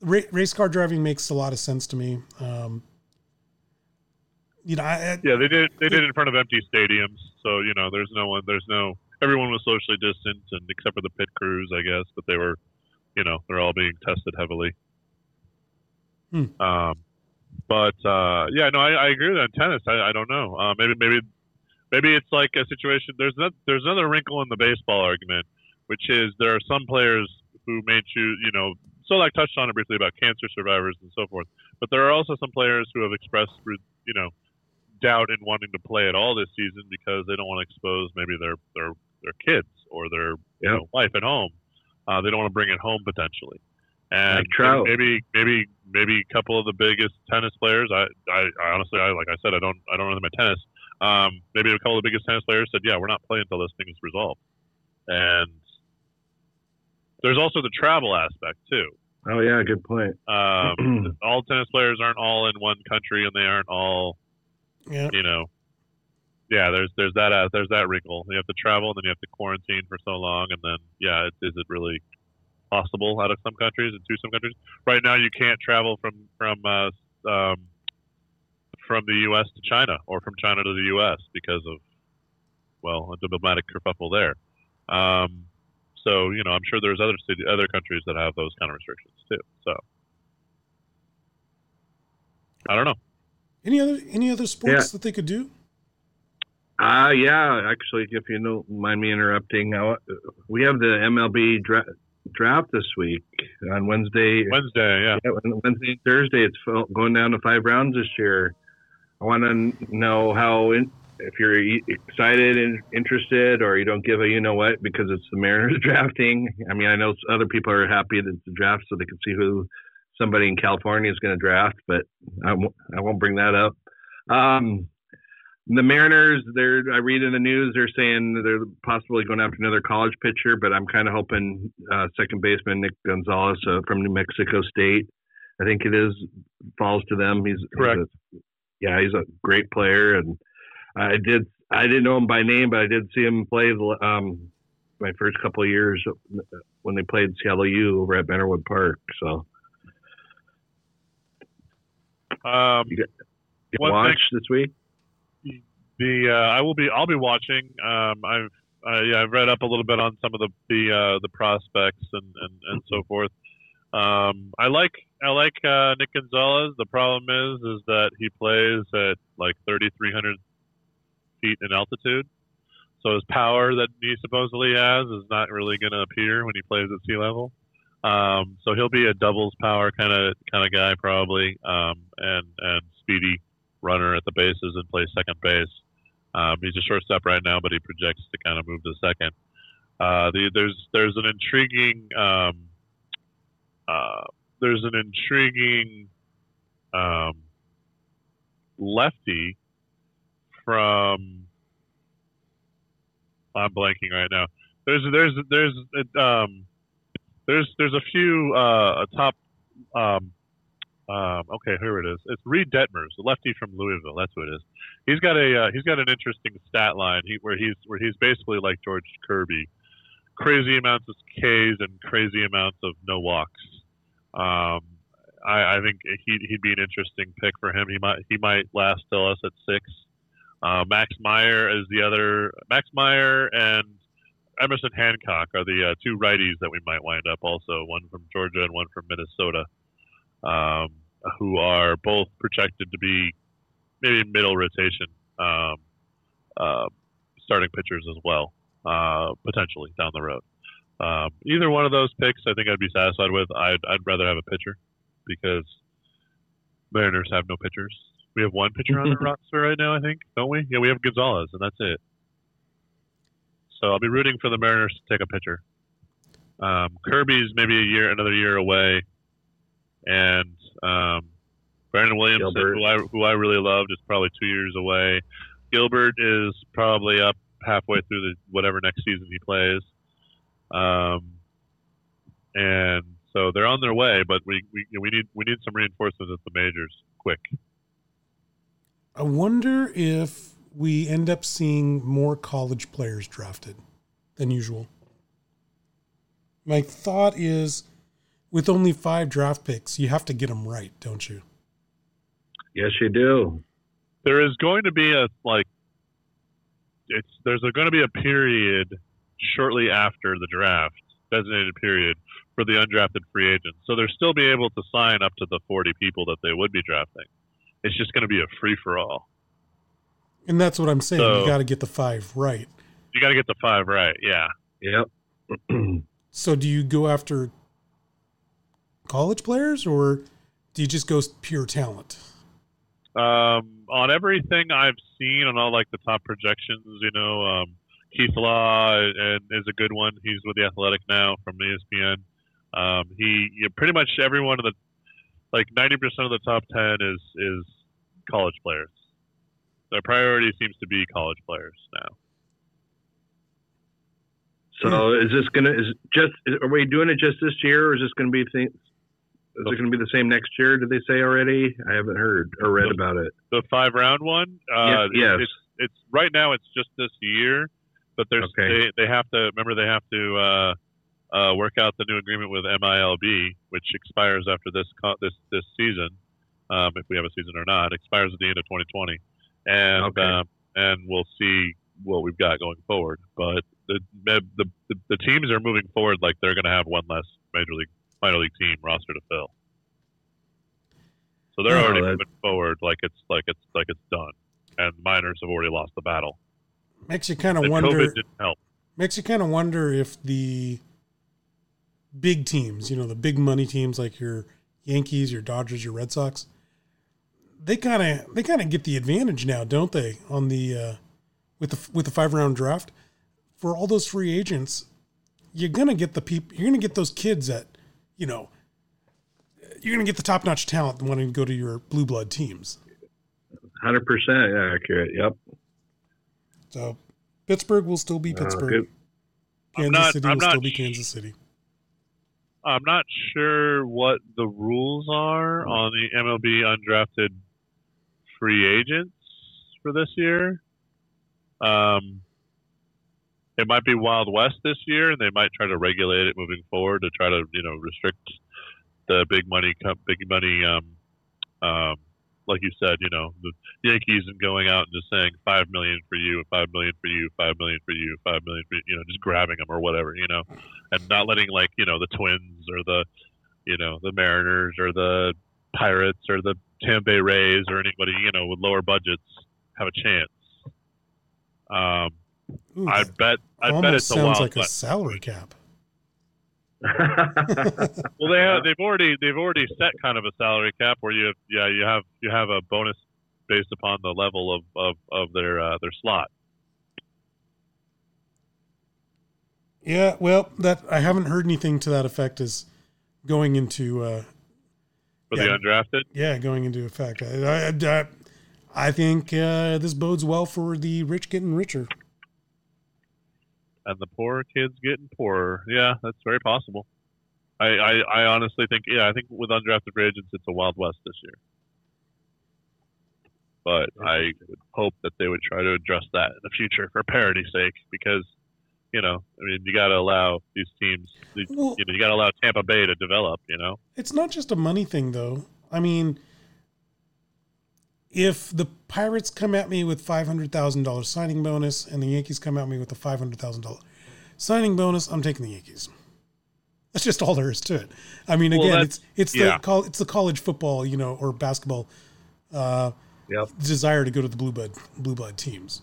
ra- race car driving makes a lot of sense to me. Um, you know, I, I, Yeah, they did. They did it in front of empty stadiums, so you know, there's no one. There's no. Everyone was socially distant, and except for the pit crews, I guess. But they were, you know, they're all being tested heavily. Hmm. Um, but uh, yeah, no, I, I agree with that. Tennis, I, I don't know. Uh, maybe, maybe, maybe it's like a situation. There's not, there's another wrinkle in the baseball argument, which is there are some players who may choose. You know, Solack touched on it briefly about cancer survivors and so forth. But there are also some players who have expressed, you know, doubt in wanting to play at all this season because they don't want to expose maybe their their their kids or their you know, wife at home. Uh, they don't want to bring it home potentially. And Like Trout. maybe maybe maybe a couple of the biggest tennis players. I, I, I honestly, I like I said, I don't I don't know them at tennis. Um, maybe a couple of the biggest tennis players said, yeah, we're not playing until this thing is resolved. And there's also the travel aspect too. oh yeah, good point. Um, all tennis players aren't all in one country, and they aren't all yeah, you know, yeah, there's there's that uh, there's that wrinkle. You have to travel, and then you have to quarantine for so long, and then yeah, it, is it really possible out of some countries and to some countries? Right now, you can't travel from from uh, um, from the U.S. to China or from China to the U.S. because of well, a diplomatic kerfuffle there. Um, so you know, I'm sure there's other city, other countries that have those kind of restrictions too. So I don't know. any other any other sports that they could do? Uh, yeah, actually, if you don't mind me interrupting, uh, we have the MLB dra- draft this week on Wednesday. Wednesday, yeah. Yeah, Wednesday and Thursday. It's going down to five rounds this year. I want to know how, in, if you're excited and interested, or you don't give a you know what because it's the Mariners drafting. I mean, I know other people are happy that it's a draft so they can see who somebody in California is going to draft, but I won't, won't bring that up. Um, the Mariners, they're I read in the news they're saying they're possibly going after another college pitcher, but I'm kind of hoping uh, second baseman Nick Gonzalez uh, from New Mexico State. I think it is falls to them. He's Correct. he's a- yeah, he's a great player, and I did I didn't know him by name, but I did see him play the, um, my first couple of years when they played Seattle U over at Bannerwood Park. So Um, you One watch this week. The uh, I will be I'll be watching. Um, I've uh, yeah I've read up a little bit on some of the the uh, the prospects and, and, and so forth. Um, I like I like uh, Nick Gonzalez. The problem is is that he plays at like 3,300 feet in altitude, so his power that he supposedly has is not really going to appear when he plays at sea level. Um, so he'll be a doubles power kind of kind of guy probably, um, and and speedy runner at the bases and plays second base. Um, he's a shortstop right now, but he projects to kind of move to second. Uh, the, there's there's an intriguing um, uh, there's an intriguing um, lefty from I'm blanking right now. There's there's there's um, there's there's a few uh, top um, um, okay, here it is. It's Reid Detmers, the lefty from Louisville. That's what it is. He's got a uh, he's got an interesting stat line he, where he's where he's basically like George Kirby, crazy amounts of Ks and crazy amounts of no walks. Um, I, I think he'd, he'd be an interesting pick for him. He might he might last till us at six. Uh, Max Meyer is the other. Max Meyer and Emerson Hancock are the uh, two righties that we might wind up. Also, one from Georgia and one from Minnesota, um, who are both projected to be maybe middle rotation um, uh, starting pitchers as well, uh, potentially down the road. Um, either one of those picks, I think I'd be satisfied with. I'd, I'd rather have a pitcher because Mariners have no pitchers. We have one pitcher on the roster right now, I think, don't we? Yeah, we have Gonzales, and that's it. So I'll be rooting for the Mariners to take a pitcher. Um, Kirby's maybe a year, another year away, and um, Brandon Williamson, who I who I really loved, is probably two years away. Gilbert is probably up halfway through the whatever next season he plays. Um, and so they're on their way, but we, we we need we need some reinforcements at the majors quick. I wonder if we end up seeing more college players drafted than usual. My thought is, with only five draft picks, you have to get them right, don't you? Yes, you do. There is going to be a like, it's there's going to be a period shortly after the draft, designated period for the undrafted free agents. So they'll still be able to sign up to the 40 people that they would be drafting. It's just going to be a free for all. And that's what I'm saying. So, you got to get the five right. You got to get the five right. Yeah. Yep. so do you go after college players or do you just go pure talent? Um, on everything I've seen on all like the top projections, you know, um, Keith Law and is a good one. He's with the Athletic now from ESPN. Um, he you know, pretty much every one of the like ninety percent of the top ten is is college players. Their priority seems to be college players now. So is this gonna is just are we doing it just this year, or is this gonna be th- is it going to be the same next year? Did they say already? I haven't heard or read the, about it. The five round one. Uh, yes. It's, it's right now. It's just this year but there's okay. they, they have to remember they have to uh, uh, work out the new agreement with MILB, which expires after this this this season, um, if we have a season or not. It expires at the end of 2020, and okay. um, and we'll see what we've got going forward. But the the, the, the teams are moving forward like they're going to have one less major league minor league team roster to fill. So they're oh, already moving forward like it's like it's like it's done, and miners have already lost the battle. Makes you kind of wonder. COVID didn't help. Makes you kind of wonder if the big teams, you know, the big money teams like your Yankees, your Dodgers, your Red Sox, they kind of they kind of get the advantage now, don't they? On the uh, with the with the five round draft for all those free agents, you're gonna get the people. You're gonna get those kids that you know. You're gonna get the top notch talent wanting to go to your blue blood teams. Hundred percent accurate. Yep. So Pittsburgh will still be uh, Pittsburgh. Uh, Kansas not, City will still be Kansas City. I'm not sure what the rules are on the MLB undrafted free agents for this year. Um, it might be Wild West this year, and they might try to regulate it moving forward to try to you know restrict the big money big money um, um, like you said, you know, the Yankees and going out and just saying five million for you, five million for you, five million for you, five million for you, you know, just grabbing them or whatever, you know, and not letting like you know the Twins or the, you know, the Mariners or the Pirates or the Tampa Bay Rays or anybody you know with lower budgets have a chance. Um, Ooh, I bet I bet it's a sounds wild like a salary cap. well, they have, they've already they've already set kind of a salary cap where you have, yeah you have you have a bonus based upon the level of of, of their uh, their slot. Yeah, well, that I haven't heard anything to that effect is going into uh, for yeah, the undrafted. Yeah, going into effect. I I, I think uh, this bodes well for the rich getting richer and the poor kids getting poorer. Yeah, that's very possible. I, I, I honestly think, yeah, I think with undrafted free agents, it's a wild west this year. But I would hope that they would try to address that in the future for parity's sake, because you know, I mean, you got to allow these teams. You Well- know, you got to allow Tampa Bay to develop. You know. It's not just a money thing, though. I mean, if the Pirates come at me with five hundred thousand dollars signing bonus, and the Yankees come at me with a five hundred thousand dollar signing bonus, I'm taking the Yankees. That's just all there is to it. I mean, again, that's- it's it's yeah. the col- it's the college football, you know, or basketball uh, Yep. desire to go to the blue blood blue blood teams.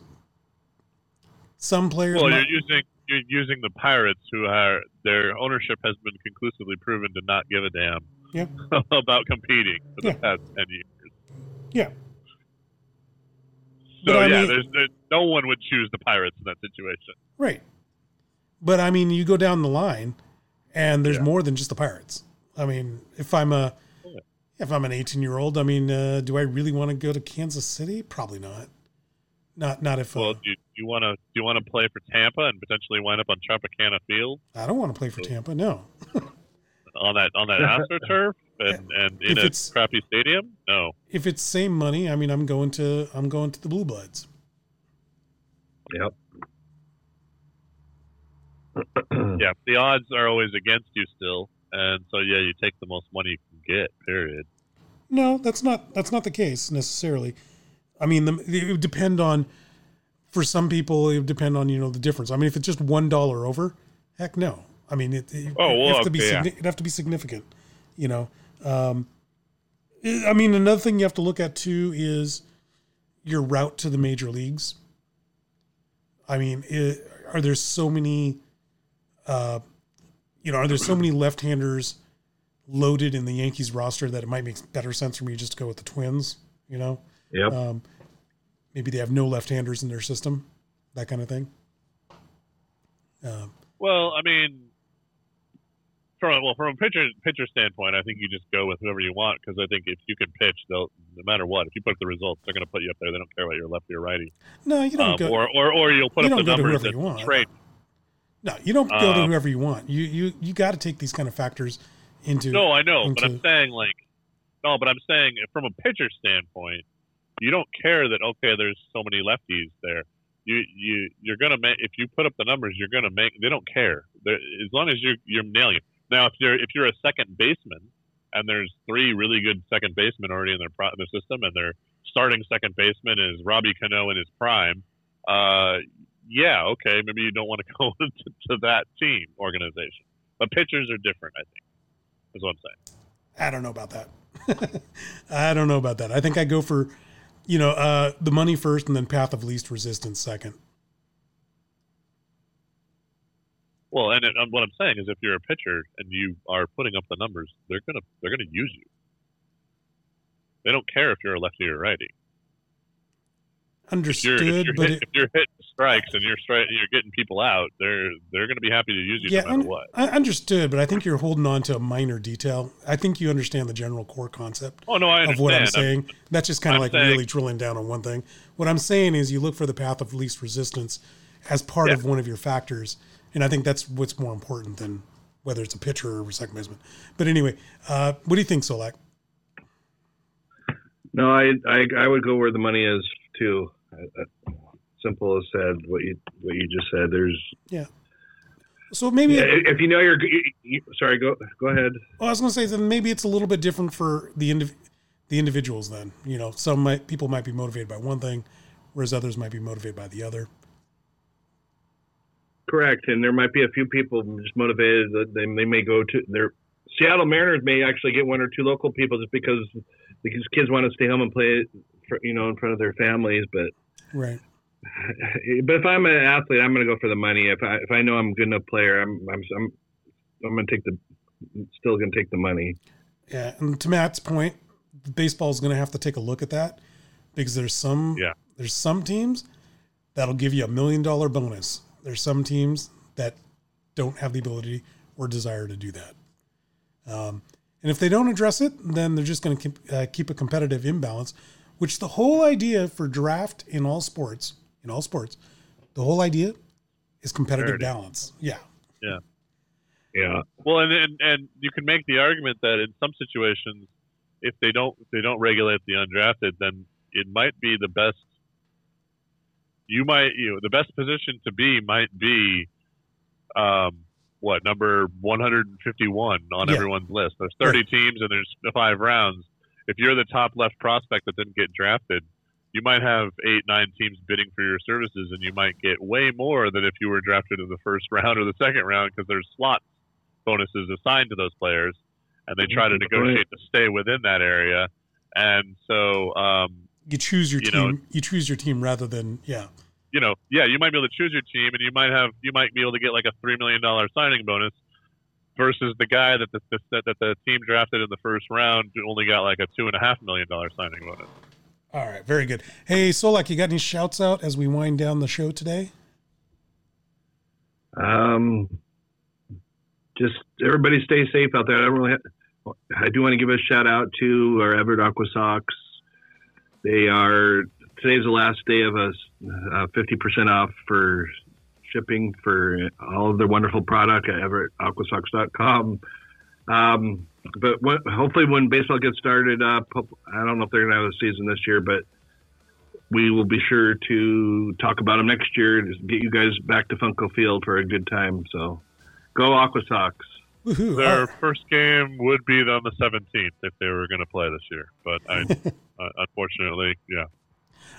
Some players, Well, might- you're using you're using the Pirates, who are their ownership has been conclusively proven to not give a damn Yeah. about competing for the Yeah. past ten years. yeah, So But I yeah, mean- there's, there's no one would choose the Pirates in that situation. Right. But I mean, you go down the line, and there's Yeah. more than just the Pirates. I mean, if I'm a Yeah. if I'm an 18 year old, I mean, uh, do I really want to go to Kansas City? Probably not. Not not if uh, Well, do you, do you want to do you want to play for Tampa and potentially wind up on Tropicana Field I don't want to play for Tampa. No. on that on that AstroTurf and, and in If a it's- crappy stadium? No. If it's same money, I mean, I'm going to I'm going to the Blue Bloods. Yep. Yeah, the odds are always against you still, and so yeah, you take the most money you can get. Period. No, that's not that's not the case necessarily. I mean, the, it would depend on. For some people, it would depend on you know the difference. I mean, if it's just one dollar over, heck no. I mean, it, it, Oh, it well, have to be yeah. it'd have to be significant. You know, um, I I mean, another thing you have to look at too is your route to the major leagues. I mean, it, are there so many, uh, you know, are there so many left-handers loaded in the Yankees roster that it might make better sense for me just to go with the Twins? You know, Yep. um, maybe they have no left-handers in their system, that kind of thing. Um, Well, I mean, from a, well from a pitcher pitcher standpoint, I think you just go with whoever you want because I think if you can pitch, they'll no matter what. If you put up the results, they're going to put you up there. They don't care whether you're lefty or righty. no, you don't Um, go. or, or or you'll put you up the to numbers whoever you and want. trade. no, you don't go to um, whoever you want. You you you got to take these kind of factors into. No, I know, but I'm saying like no, but I'm saying from a pitcher standpoint, you don't care that okay, there's so many lefties there. You you you're gonna make if you put up the numbers, you're gonna make. They don't care They're, as long as you're you're nailing it. Now, if you're if you're a second baseman and there's three really good second basemen already in their pro, their system, and their starting second baseman is Robbie Cano in his prime, uh, yeah, okay, maybe you don't want to go to, to that team organization. But pitchers are different, I think. Is what I'm saying. I don't know about that. I don't know about that. I think I go for, you know, uh, the money first and then path of least resistance second. Well, and it, um, what I'm saying is, if you're a pitcher and you are putting up the numbers, they're gonna they're gonna use you. They don't care if you're a lefty or righty. If you're, Understood, if you're, but hit, it, if you're hitting strikes and you're stri- you're getting people out, they're they're gonna be happy to use you yeah, no matter un- what. I understood, but I think you're holding on to a minor detail. I think you understand the general core concept. Oh no, I understand. of what I'm I'm- saying. That's just kind of like saying- really drilling down on one thing. What I'm saying is you look for the path of least resistance as part Yeah. of one of your factors, and I think that's what's more important than whether it's a pitcher or a second baseman. But anyway, uh, what do you think, Solack? No, I, I I would go where the money is too. Simple as said. What you what you just said. There's yeah. So maybe yeah, if you know you're. You, you, sorry, go go ahead. Well, I was going to say then maybe it's a little bit different for the indiv- the individuals. Then you know, some might, people might be motivated by one thing, whereas others might be motivated by the other. Correct, and there might be a few people just motivated that they, they may go to their Seattle Mariners may actually get one or two local people just because because kids want to stay home and play, for, you know, in front of their families. But Right. but if I'm an athlete, I'm going to go for the money. If I if I know I'm a good enough player, I'm I'm I'm, I'm going to take the still going to take the money. Yeah, and to Matt's point, baseball is going to have to take a look at that because there's some Yeah. there's some teams that'll give you a million dollar bonus. There's some teams that don't have the ability or desire to do that. Um, and if they don't address it, then they're just going to keep, uh, keep a competitive imbalance, which the whole idea for draft in all sports, in all sports, the whole idea is competitive Parity. balance. Yeah. Yeah, Yeah. Well, and, and and you can make the argument that in some situations, if they don't if they don't regulate the undrafted, then it might be the best. You might you know the best position to be might be um, what number 151 on Yeah. everyone's list. There's 30 teams and there's five rounds. If you're the top left prospect that didn't get drafted, you might have eight, nine teams bidding for your services, and you might get way more than if you were drafted in the first round or the second round because there's slot bonuses assigned to those players, and they try to Mhm. negotiate to stay within that area. And so, um, You choose your You team. know- you choose your team rather than yeah. you know, yeah, you might be able to choose your team, and you might have you might be able to get like a three million dollar signing bonus versus the guy that the, that, that the team drafted in the first round only got like a two and a half million dollar signing bonus. All right, very good. Hey, Solack, you got any shouts out as we wind down the show today? Um, just everybody stay safe out there. I don't really. Have, I do want to give a shout out to our Everett Aqua Sox. They are today's the last day of us uh, fifty percent off for shipping for all of their wonderful product at EverettAquaSox.com. Um, but hopefully, when baseball gets started up, I don't know if they're going to have a season this year, but we will be sure to talk about them next year and get you guys back to Funko Field for a good time. So go Aqua Sox. Woohoo! Their first game would be on the 17th if they were going to play this year, but I, uh, unfortunately, yeah.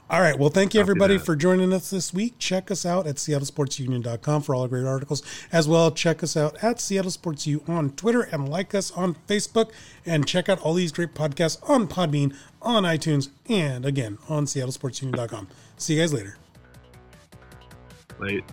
All right. Well, thank you everybody for joining us this week. Check us out at seattlesportsunion.com for all the great articles. As well, check us out at Seattle Sports U on Twitter and like us on Facebook. And check out all these great podcasts on Podbean, on iTunes, and again on seattlesportsunion.com. See you guys later. Late.